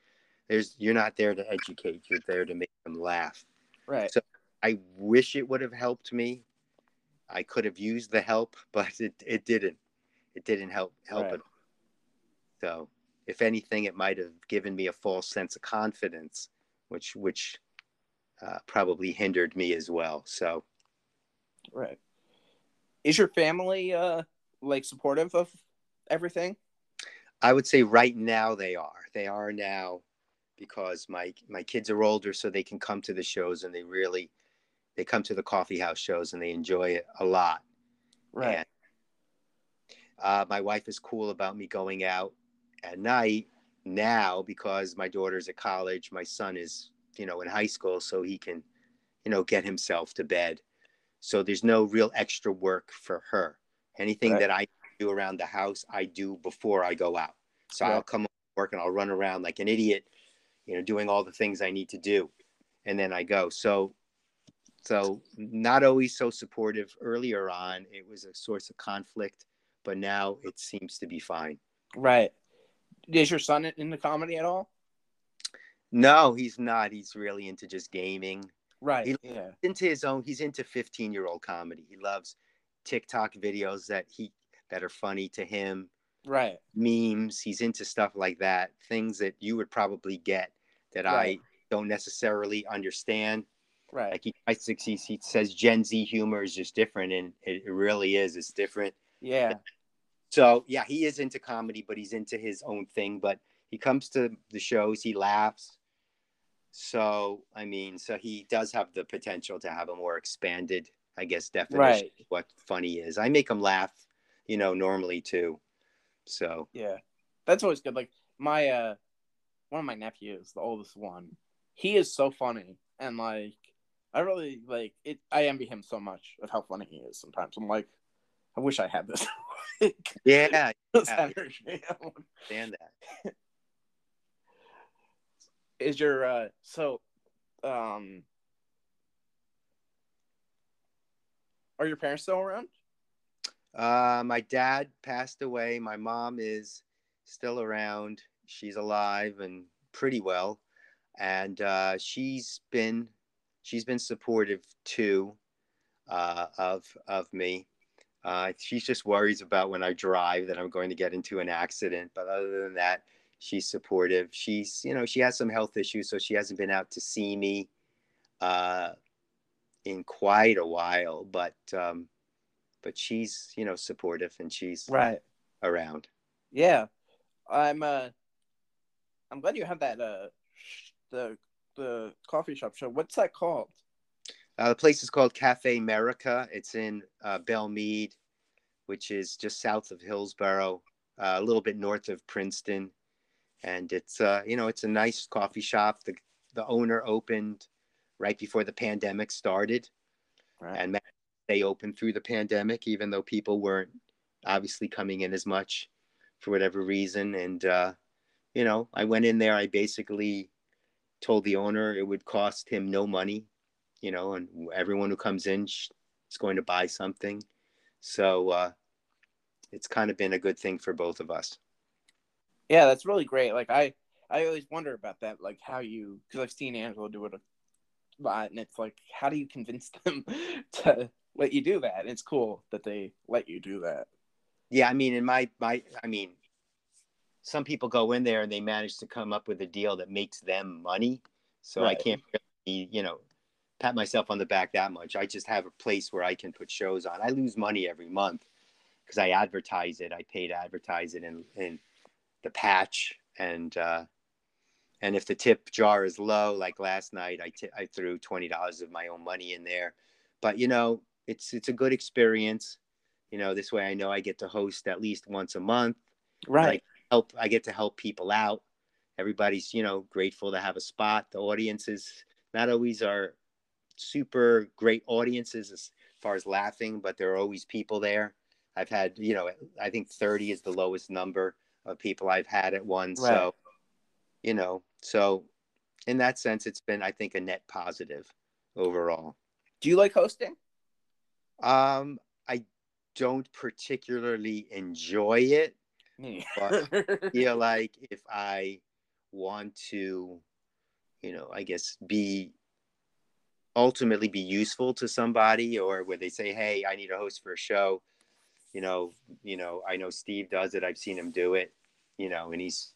there's you're not there to educate you're there to make them laugh Right. So- i wish it would have helped me i could have used the help but it, it didn't it didn't help help Right. it so if anything it might have given me a false sense of confidence which which uh, probably hindered me as well so Right. Is your family uh like supportive of everything? I would say right now they are. They are now because my my kids are older, so they can come to the shows and they really they come to the coffee house shows and they enjoy it a lot. And, uh, my wife is cool about me going out at night now because my daughter's at college. My son is you know in high school, so he can you know get himself to bed. So there's no real extra work for her. Anything Right. that I do around the house, I do before I go out. So I'll come work and I'll run around like an idiot, you know, doing all the things I need to do, and then I go. So so not always so supportive earlier on. It was a source of conflict, but now it seems to be fine. Right. Is your son into comedy at all? No, he's not. He's really into just gaming. Right. He, yeah. Into his own. He's into 15 year old comedy. He loves TikTok videos that he that are funny to him. Right. Memes. He's into stuff like that. Things that you would probably get that Right. I don't necessarily understand. Right. Like he, I, he, he says Gen Z humor is just different, and it, it really is. It's different. yeah. So yeah, he is into comedy, but he's into his own thing. But he comes to the shows, he laughs. So I mean, so he does have the potential to have a more expanded, I guess, definition Right. of what funny is. I make him laugh, you know, normally too. So Yeah. That's always good. Like my uh one of my nephews, the oldest one, he is so funny and like I really like it I envy him so much of how funny he is sometimes. I'm like, I wish I had this. yeah, this Yeah. energy. I understand that. Is your uh so um are your parents still around? Uh, my dad passed away. My mom is still around. She's alive and pretty well, and uh, she's been she's been supportive too uh, of of me. Uh, she just worries about when I drive that I'm going to get into an accident. But other than that, she's supportive. She's you know she has some health issues, so she hasn't been out to see me uh, in quite a while. But um, but she's you know supportive and she's Right. around. Yeah. I'm uh I'm glad you have that uh the the coffee shop show. What's that called? Uh, the place is called Cafe America. It's in uh, Belle Mead, which is just south of Hillsborough, uh, a little bit north of Princeton, and it's uh, you know it's a nice coffee shop. The the owner opened right before the pandemic started, Right. and they opened through the pandemic, even though people weren't obviously coming in as much for whatever reason. And uh, you know, I went in there. I basically told the owner it would cost him no money, you know, and everyone who comes in is going to buy something. So uh, it's kind of been a good thing for both of us. Yeah, that's really great. Like I I always wonder about that, like how you because I've seen Angelo do it a lot, and it's like how do you convince them to let you do that? And it's cool that they let you do that. Yeah, I mean, in my my, I mean, some people go in there and they manage to come up with a deal that makes them money. So I can't really, you know, pat myself on the back that much. I just have a place where I can put shows on. I lose money every month because I advertise it. I pay to advertise it in in the patch and uh and if the tip jar is low like last night I I threw $20 of my own money in there but you know it's it's a good experience you know this way i know i get to host at least once a month Right. help i get to help people out everybody's you know grateful to have a spot the audiences not always are super great audiences as far as laughing but there are always people there i've had you know i think 30 is the lowest number of people i've had at once Right. so you know so in that sense it's been i think a net positive overall do you like hosting? um i don't particularly enjoy it Me. feel like if I want to, you know, I guess be ultimately be useful to somebody or where they say, Hey, I need a host for a show, you know, you know, I know Steve does it. I've seen him do it, you know, and he's,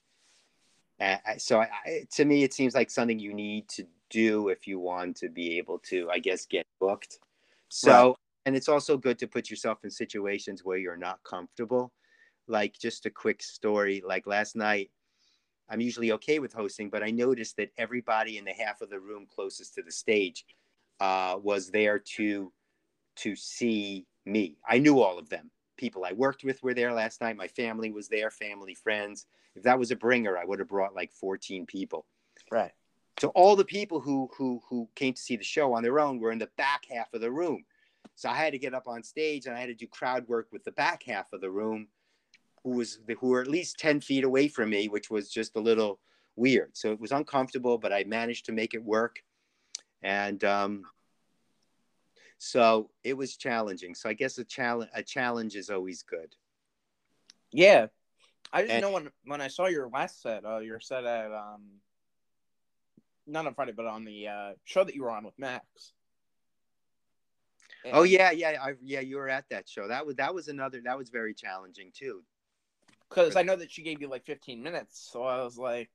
uh, so I, I, to me, it seems like something you need to do if you want to be able to, I guess, get booked. So, Right. and it's also good to put yourself in situations where you're not comfortable like just a quick story like last night i'm usually okay with hosting but i noticed that everybody in the half of the room closest to the stage uh, was there to to see me. I knew all of them. People i worked with were there last night. My family was there family friends. If that was a bringer i would have brought like 14 people. Right. so all the people who who who came to see the show on their own were in the back half of the room. So i had to get up on stage and i had to do crowd work with the back half of the room who was who were at least 10 feet away from me which was just a little weird. So it was uncomfortable but i managed to make it work and um So it was challenging. So I guess a challenge a challenge is always good. Yeah, I didn't And- know when when I saw your last set. Uh, your set at um, not on Friday, but on the uh, show that you were on with Max. Oh yeah, yeah, I, yeah. You were at that show. That was that was another. That was very challenging too. because I know that she gave you like 15 minutes. So I was like,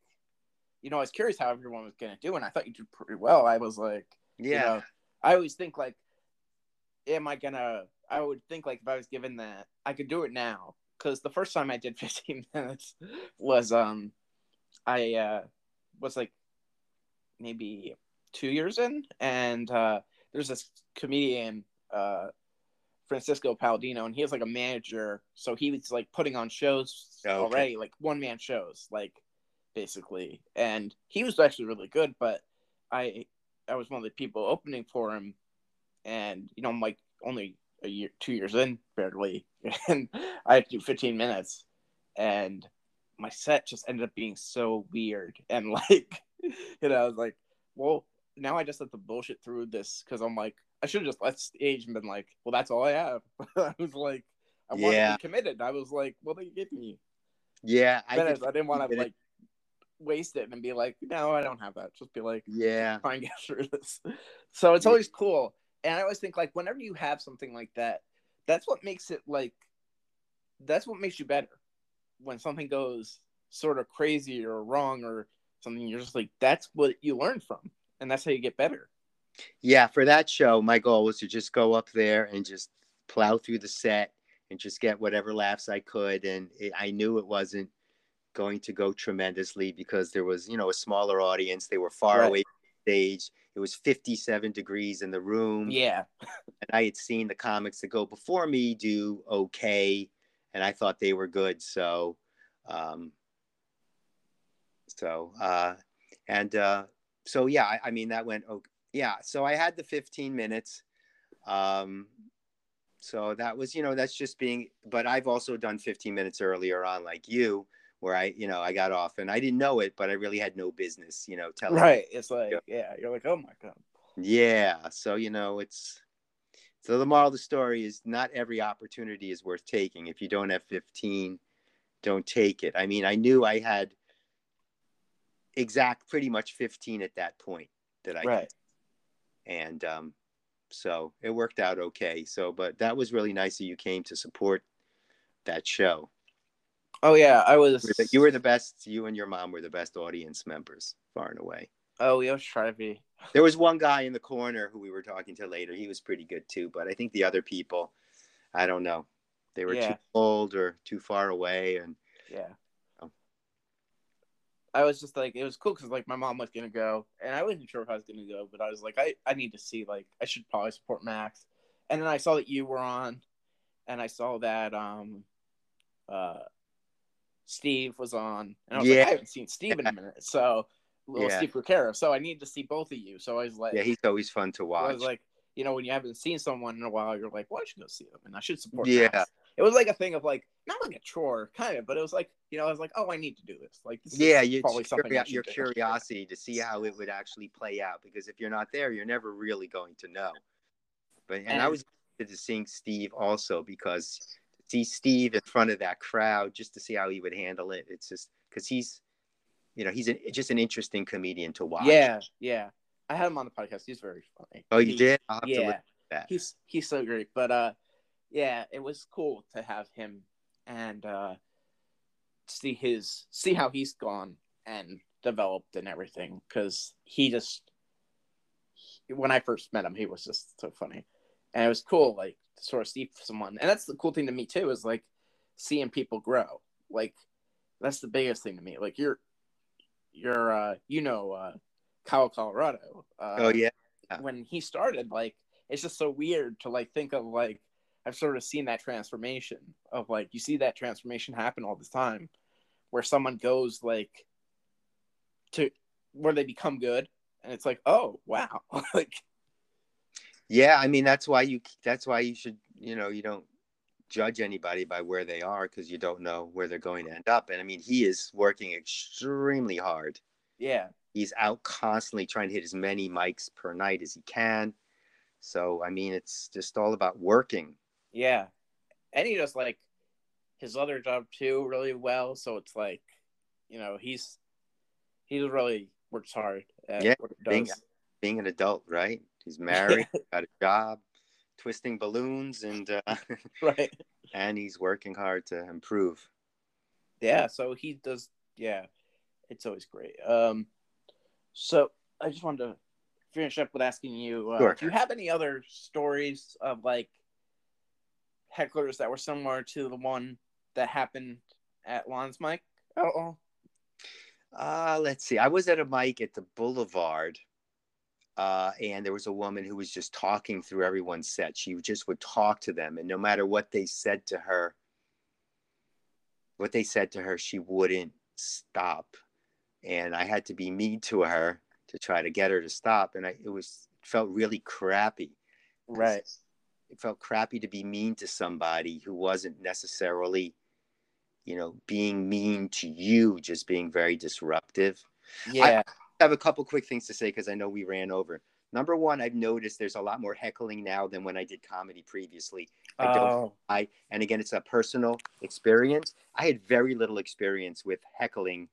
you know, I was curious how everyone was gonna do, and I thought you did pretty well. I was like, Yeah, you know, I always think like, am I gonna? I would think like if I was given that, I could do it now. Because the first time I did 15 minutes was um, I uh was like maybe two years in, and uh, there's this comedian uh. Francisco Palladino, and he has like a manager, so he was like putting on shows Oh, okay. already, like one man shows, like basically. And he was actually really good, but I I was one of the people opening for him, and you know I'm like only a year, two years in barely, and I had to do 15 minutes, and my set just ended up being so weird, and like you know I was like, well now I just have to bullshit through this because I'm like I should have just left stage and been like, well that's all I have. I was like. I wanted to be committed. I was like, "Well, they give me yeah. I I didn't want to like waste it and be like, no, I don't have that. Just be like, Yeah, try and get through this. So it's always cool. And I always think like whenever you have something like that, that's what makes it like that's what makes you better. When something goes sort of crazy or wrong or something, you're just like, that's what you learn from. And that's how you get better. yeah. For that show, my goal was to just go up there and just plow through the set and just get whatever laughs I could. And it, I knew it wasn't going to go tremendously because there was, you know, a smaller audience. They were far Right. away from the stage. It was 57 degrees in the room. Yeah. and I had seen the comics that go before me do okay, and I thought they were good. So, um, so uh, and uh, so yeah, I, I mean that went okay. Yeah, so I had the 15 minutes. Um, so that was, you know, that's just being. But I've also done 15 minutes earlier on, like you, where I, you know, I got off and I didn't know it, but I really had no business, you know, telling Right. It's like, yeah, you're like, oh my God. yeah. So, you know, it's so the moral of the story is not every opportunity is worth taking. If you don't have 15, don't take it. I mean, I knew I had exact pretty much 15 at that point that I Right. and um so it worked out okay. So, but that was really nice that you came to support that show. Oh, yeah. I was. You were the- You were the best. You and your mom were the best audience members, far and away. Oh, we always try to be. There was one guy in the corner who we were talking to later. He was pretty good too, but I think the other people, I don't know, they were Yeah. too old or too far away, and Yeah. Oh. I was just like, it was cool because like my mom was gonna go, and I wasn't sure if I was gonna go, but I was like, I I need to see like I should probably support Max, and then I saw that you were on, and I saw that um, uh, Steve was on, and I was like, I haven't seen Steve in a minute, so little Yeah. Steve Rucaro, so I need to see both of you. So I was like, yeah, he's always fun to watch. I was like, you know, when you haven't seen someone in a while, you're like, well, I should go see them, and I should support. Yeah. Max. It was like a thing of like not like a chore, kind of, but it was like you know, I was like, oh, I need to do this. Like, this yeah, you, probably something. I curio- should your do. curiosity to see how it would actually play out because if you're not there, you're never really going to know. But and, I was to seeing Steve also because see Steve in front of that crowd just to see how he would handle it. It's just because he's, you know, he's an, just an interesting comedian to watch. Yeah, yeah. I had him on the podcast. He's very funny. Oh, you He- did? I'll have to Yeah, he's he's so great. But uh, yeah, it was cool to have him and uh, see his see how he's gone and developed and everything because he just when I first met him, he was just so funny, and it was cool like to sort of see someone. And that's the cool thing to me too is like seeing people grow. Like that's the biggest thing to me. Like you're you're uh, you know uh, Kyle Colorado. Uh, Oh yeah. when he started, like it's just so weird to like think of like I've sort of seen that transformation of like you see that transformation happen all the time where someone goes like to where they become good and it's like oh wow like Yeah, I mean that's why you that's why you should you know you don't judge anybody by where they are because you don't know where they're going to end up. And I mean he is working extremely hard. yeah He's out constantly trying to hit as many mics per night as he can. So I mean, it's just all about working. Yeah, and he does like his other job too really well. So it's like, you know, he's he's really works hard Yeah, he being- Being an adult, right? He's married, got a job, twisting balloons, and uh, right. and he's working hard to improve. Yeah, so he does. Yeah, it's always great. Um, so I just wanted to finish up with asking you: uh, Sure. Do you have any other stories of like hecklers that were similar to the one that happened at Lon's mic? Oh? Uh, let's see. I was at a mic at the Boulevard, uh, and there was a woman who was just talking through everyone's set. She just would talk to them, and no matter what they said to her, what they said to her, she wouldn't stop. And I had to be mean to her to try to get her to stop. And I, it was felt really crappy. Right. It felt crappy to be mean to somebody who wasn't necessarily, you know, being mean to you, just being very disruptive. Yeah. I have a couple quick things to say because I know we ran over. Number one, I've noticed there's a lot more heckling now than when I did comedy previously. I don't. oh. I and again, it's a personal experience. I had very little experience with heckling.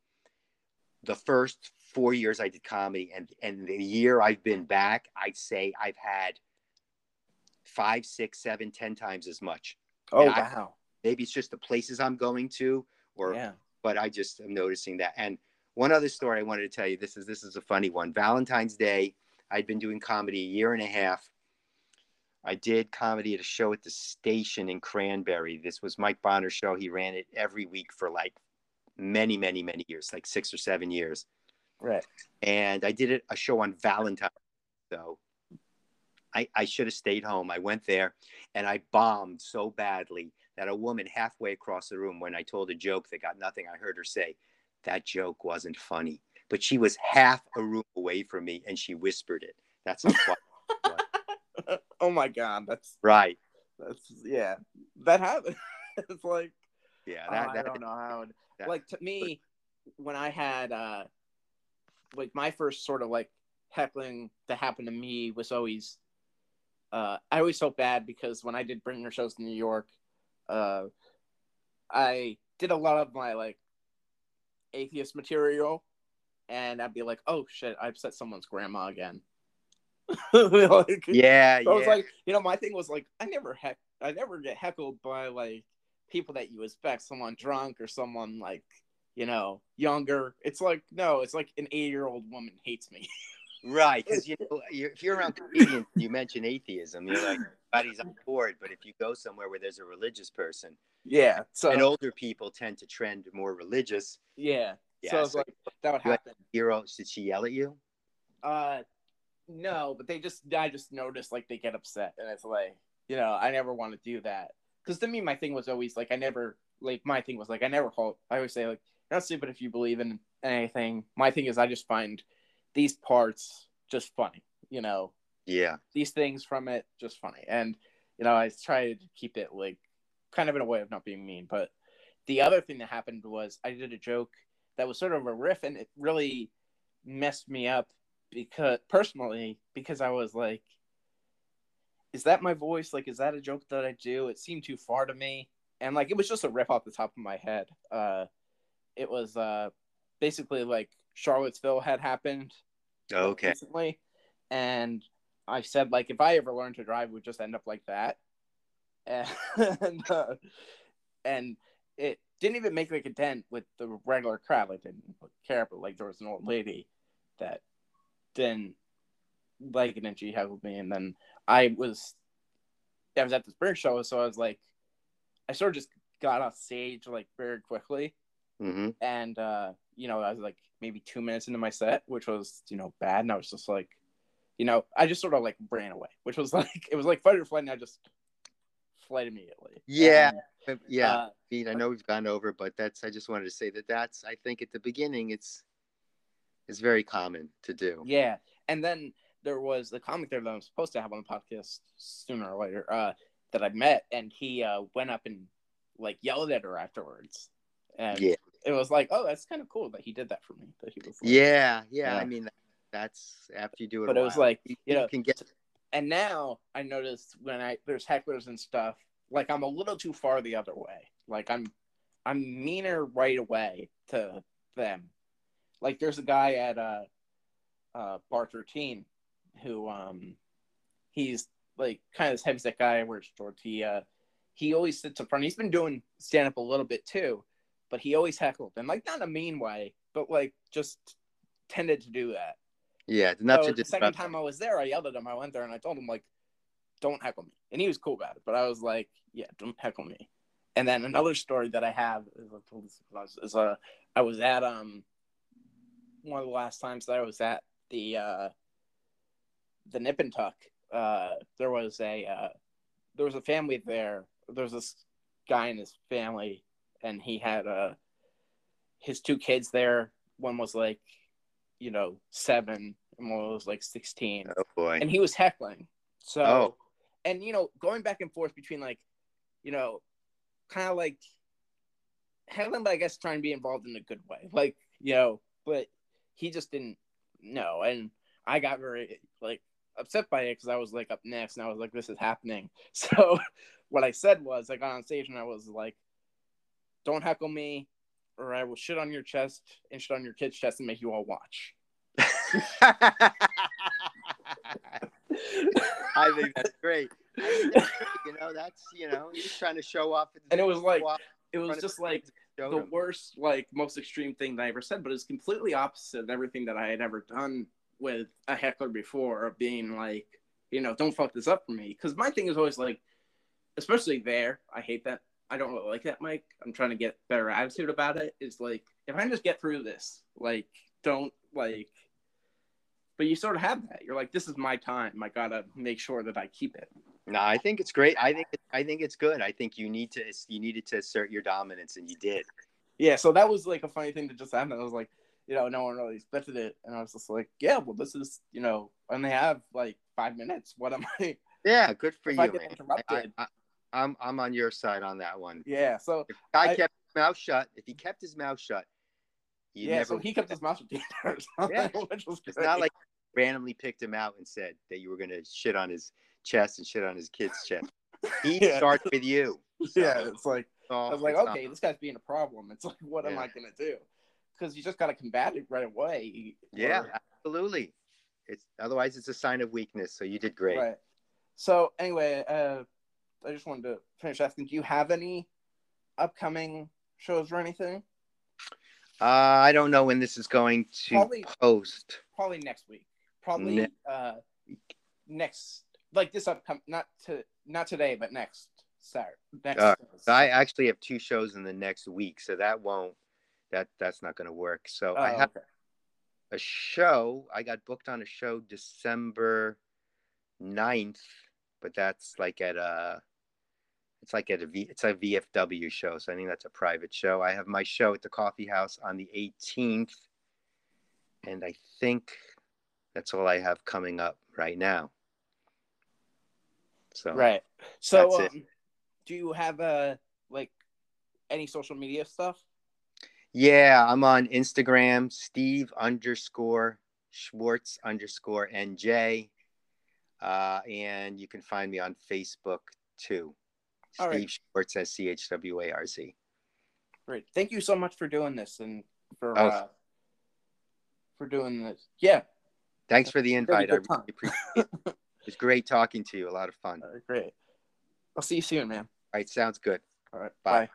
The first four years I did comedy, and and the year I've been back, I'd say I've had five, six, seven, ten times as much. Oh I- wow. Maybe it's just the places I'm going to, or Yeah. but I just am noticing that. And one other story I wanted to tell you. This is this is a funny one. Valentine's Day. I'd been doing comedy a year and a half. I did comedy at a show at the station in Cranbury. This was Mike Bonner's show. He ran it every week for like many, many, many years, like six or seven years. Right. And I did it a show on Valentine's. So I, I should have stayed home. I went there and I bombed so badly that a woman halfway across the room, when I told a joke that got nothing, I heard her say, That joke wasn't funny. But she was half a room away from me and she whispered it. That's how oh my god. That's right. that's yeah. That happened. it's like Yeah. Oh, That, I don't know how. That- like to me, when I had uh, like my first sort of like heckling that happened to me was always, uh, I always felt bad because when I did bringer shows in New York, uh, I did a lot of my like atheist material, and I'd be like, oh shit, I upset someone's grandma again. like, yeah. so I was like, you know, my thing was like, I never heck, I never get heckled by like people that you expect, someone drunk or someone like, you know, younger. It's like, no, it's like an eight-year-old woman hates me. Right, because you know, you're, if you're around comedians, you mention atheism, you're like, everybody's on board. But if you go somewhere where there's a religious person, yeah. So and older people tend to trend more religious. yeah. Yeah, so I was so like, that would happen. Hero, did she yell at you? Uh, no, but they just, I just noticed like they get upset, and it's like, you know, I never want to do that because to me, my thing was always like, I never, like, my thing was like, I never call. I always say like, you're not stupid if you believe in anything. My thing is, I just find these parts just funny, you know, Yeah. these things from it just funny, and you know, I try to keep it like kind of in a way of not being mean. But the other thing that happened was I did a joke that was sort of a riff, and it really messed me up because personally because I was like, is that my voice? Like, is that a joke that I do? It seemed too far to me, and like it was just a riff off the top of my head. Uh, it was uh basically like Charlottesville had happened Okay. recently, and I said like if I ever learned to drive, it would just end up like that, and uh, and it didn't even make like a dent with the regular crowd. Like didn't care, but like there was an old lady that didn't like it, and she heckled me, and then I was I was at this bird show, so I was like, I sort of just got off stage like very quickly. Hmm and uh you know i was like maybe two minutes into my set which was you know bad. And i was just like you know i just sort of like ran away which was like it was like fight or flight. And i just fled immediately Yeah. And, Yeah. uh, Pete, I know we've gone over, but that's. I just wanted to say that that's. I think at the beginning, it's. It's very common to do. yeah and then there was the comic there that i'm supposed to have on the podcast sooner or later uh that i met and he uh went up and like yelled at her afterwards and Yeah. it was like oh that's kind of cool that he did that for me that he was like, Yeah, yeah. Yeah. I mean, that's after you do it. But it was like, you, you know, can get and now I notice when I there's hecklers and stuff, like I'm a little too far the other way. Like I'm I'm meaner right away to them. Like there's a guy at uh uh bar 13 who um he's like kind of this heavyset guy wears shorts. He uh he always sits in front. He's been doing stand up a little bit too, but he always heckled and like not in a mean way, but like just tended to do that. Yeah, not so to the second time I was there, I yelled at him. I went there and I told him like, "Don't heckle me," and he was cool about it. But I was like, "Yeah, don't heckle me." And then another story that I have is, is uh, I was at um one of the last times that I was at the uh the Nip and Tuck. Uh, there was a uh, there was a family there. There was this guy and his family, and he had uh his two kids there. One was like you know, seven, and one was like 16. Oh, boy. And he was heckling. So, Oh. and, you know, going back and forth between like, you know, kind of like heckling, but I guess trying to be involved in a good way. Like, you know, but he just didn't know. And I got very, like, upset by it because I was like up next and I was like, this is happening. So, what I said was, I got on stage and I was like, don't heckle me or I will shit on your chest and shit on your kid's chest and make you all watch. I think that's great. Think that's. You know, that's you know, you're trying to show off. And it was like- It was just like kids and show the them. worst, like most extreme thing that I ever said, but it's completely opposite of everything that I had ever done with a heckler before of being like, you know, don't fuck this up for me. Because my thing is always like, especially there, I hate that. I don't really like that, Mike. I'm trying to get better attitude about it. it. Is like, if I can just get through this, like, don't like. But you sort of have that. You're like, this is my time. I gotta make sure that I keep it. No, I think it's great. I think I think it's good. I think you need to you needed to assert your dominance, and you did. Yeah, so that was like a funny thing that just happened. I was like, you know, no one really expected it, and I was just like, yeah, well, this is, you know, and they have like five minutes. What am I? Yeah, good for If you, I get man. interrupted. I, I, I'm I'm on your side on that one. Yeah, so If guy I- kept his mouth shut, if he kept his mouth shut, yeah, never. so he kept his mouth shut the entire time, Yeah. It's not like randomly picked him out and said that you were gonna shit on his chest and shit on his kid's chest. He Yeah. started with you. So, yeah, it's like I was like, okay, this guy's being a problem. It's like, what am I gonna do? Because you just gotta combat it right away. yeah, or- absolutely. It's otherwise it's a sign of weakness. So you did great. Right. So anyway, uh, I just wanted to finish asking: Do you have any upcoming shows or anything? Uh, I don't know when this is going to Probably- post. Probably next week. Probably Ne- uh, next, like this upcoming, not to not today, but next Saturday. Next. Uh, I actually have two shows in the next week, so that won't that that's not going to work. So Oh, I have okay. a show. I got booked on a show December 9th, but that's like at a it's like at a V it's a VFW show, so I think that's a private show. I have my show at the coffee house on the 18th, and I think that's all I have coming up right now. So Right. So, um, do you have a like any social media stuff? Yeah, I'm on Instagram, Steve underscore Schwartz underscore NJ. Uh, and you can find me on Facebook too. All right. Steve Schwartz S C H W A R Z. Great. Thank you so much for doing this and for Oh. uh for doing this. Yeah. Thanks for the invite. I really appreciate it. It was great talking to you. A lot of fun. Uh, great. I'll see you soon, man. All right. sounds good. All right. Bye. Bye.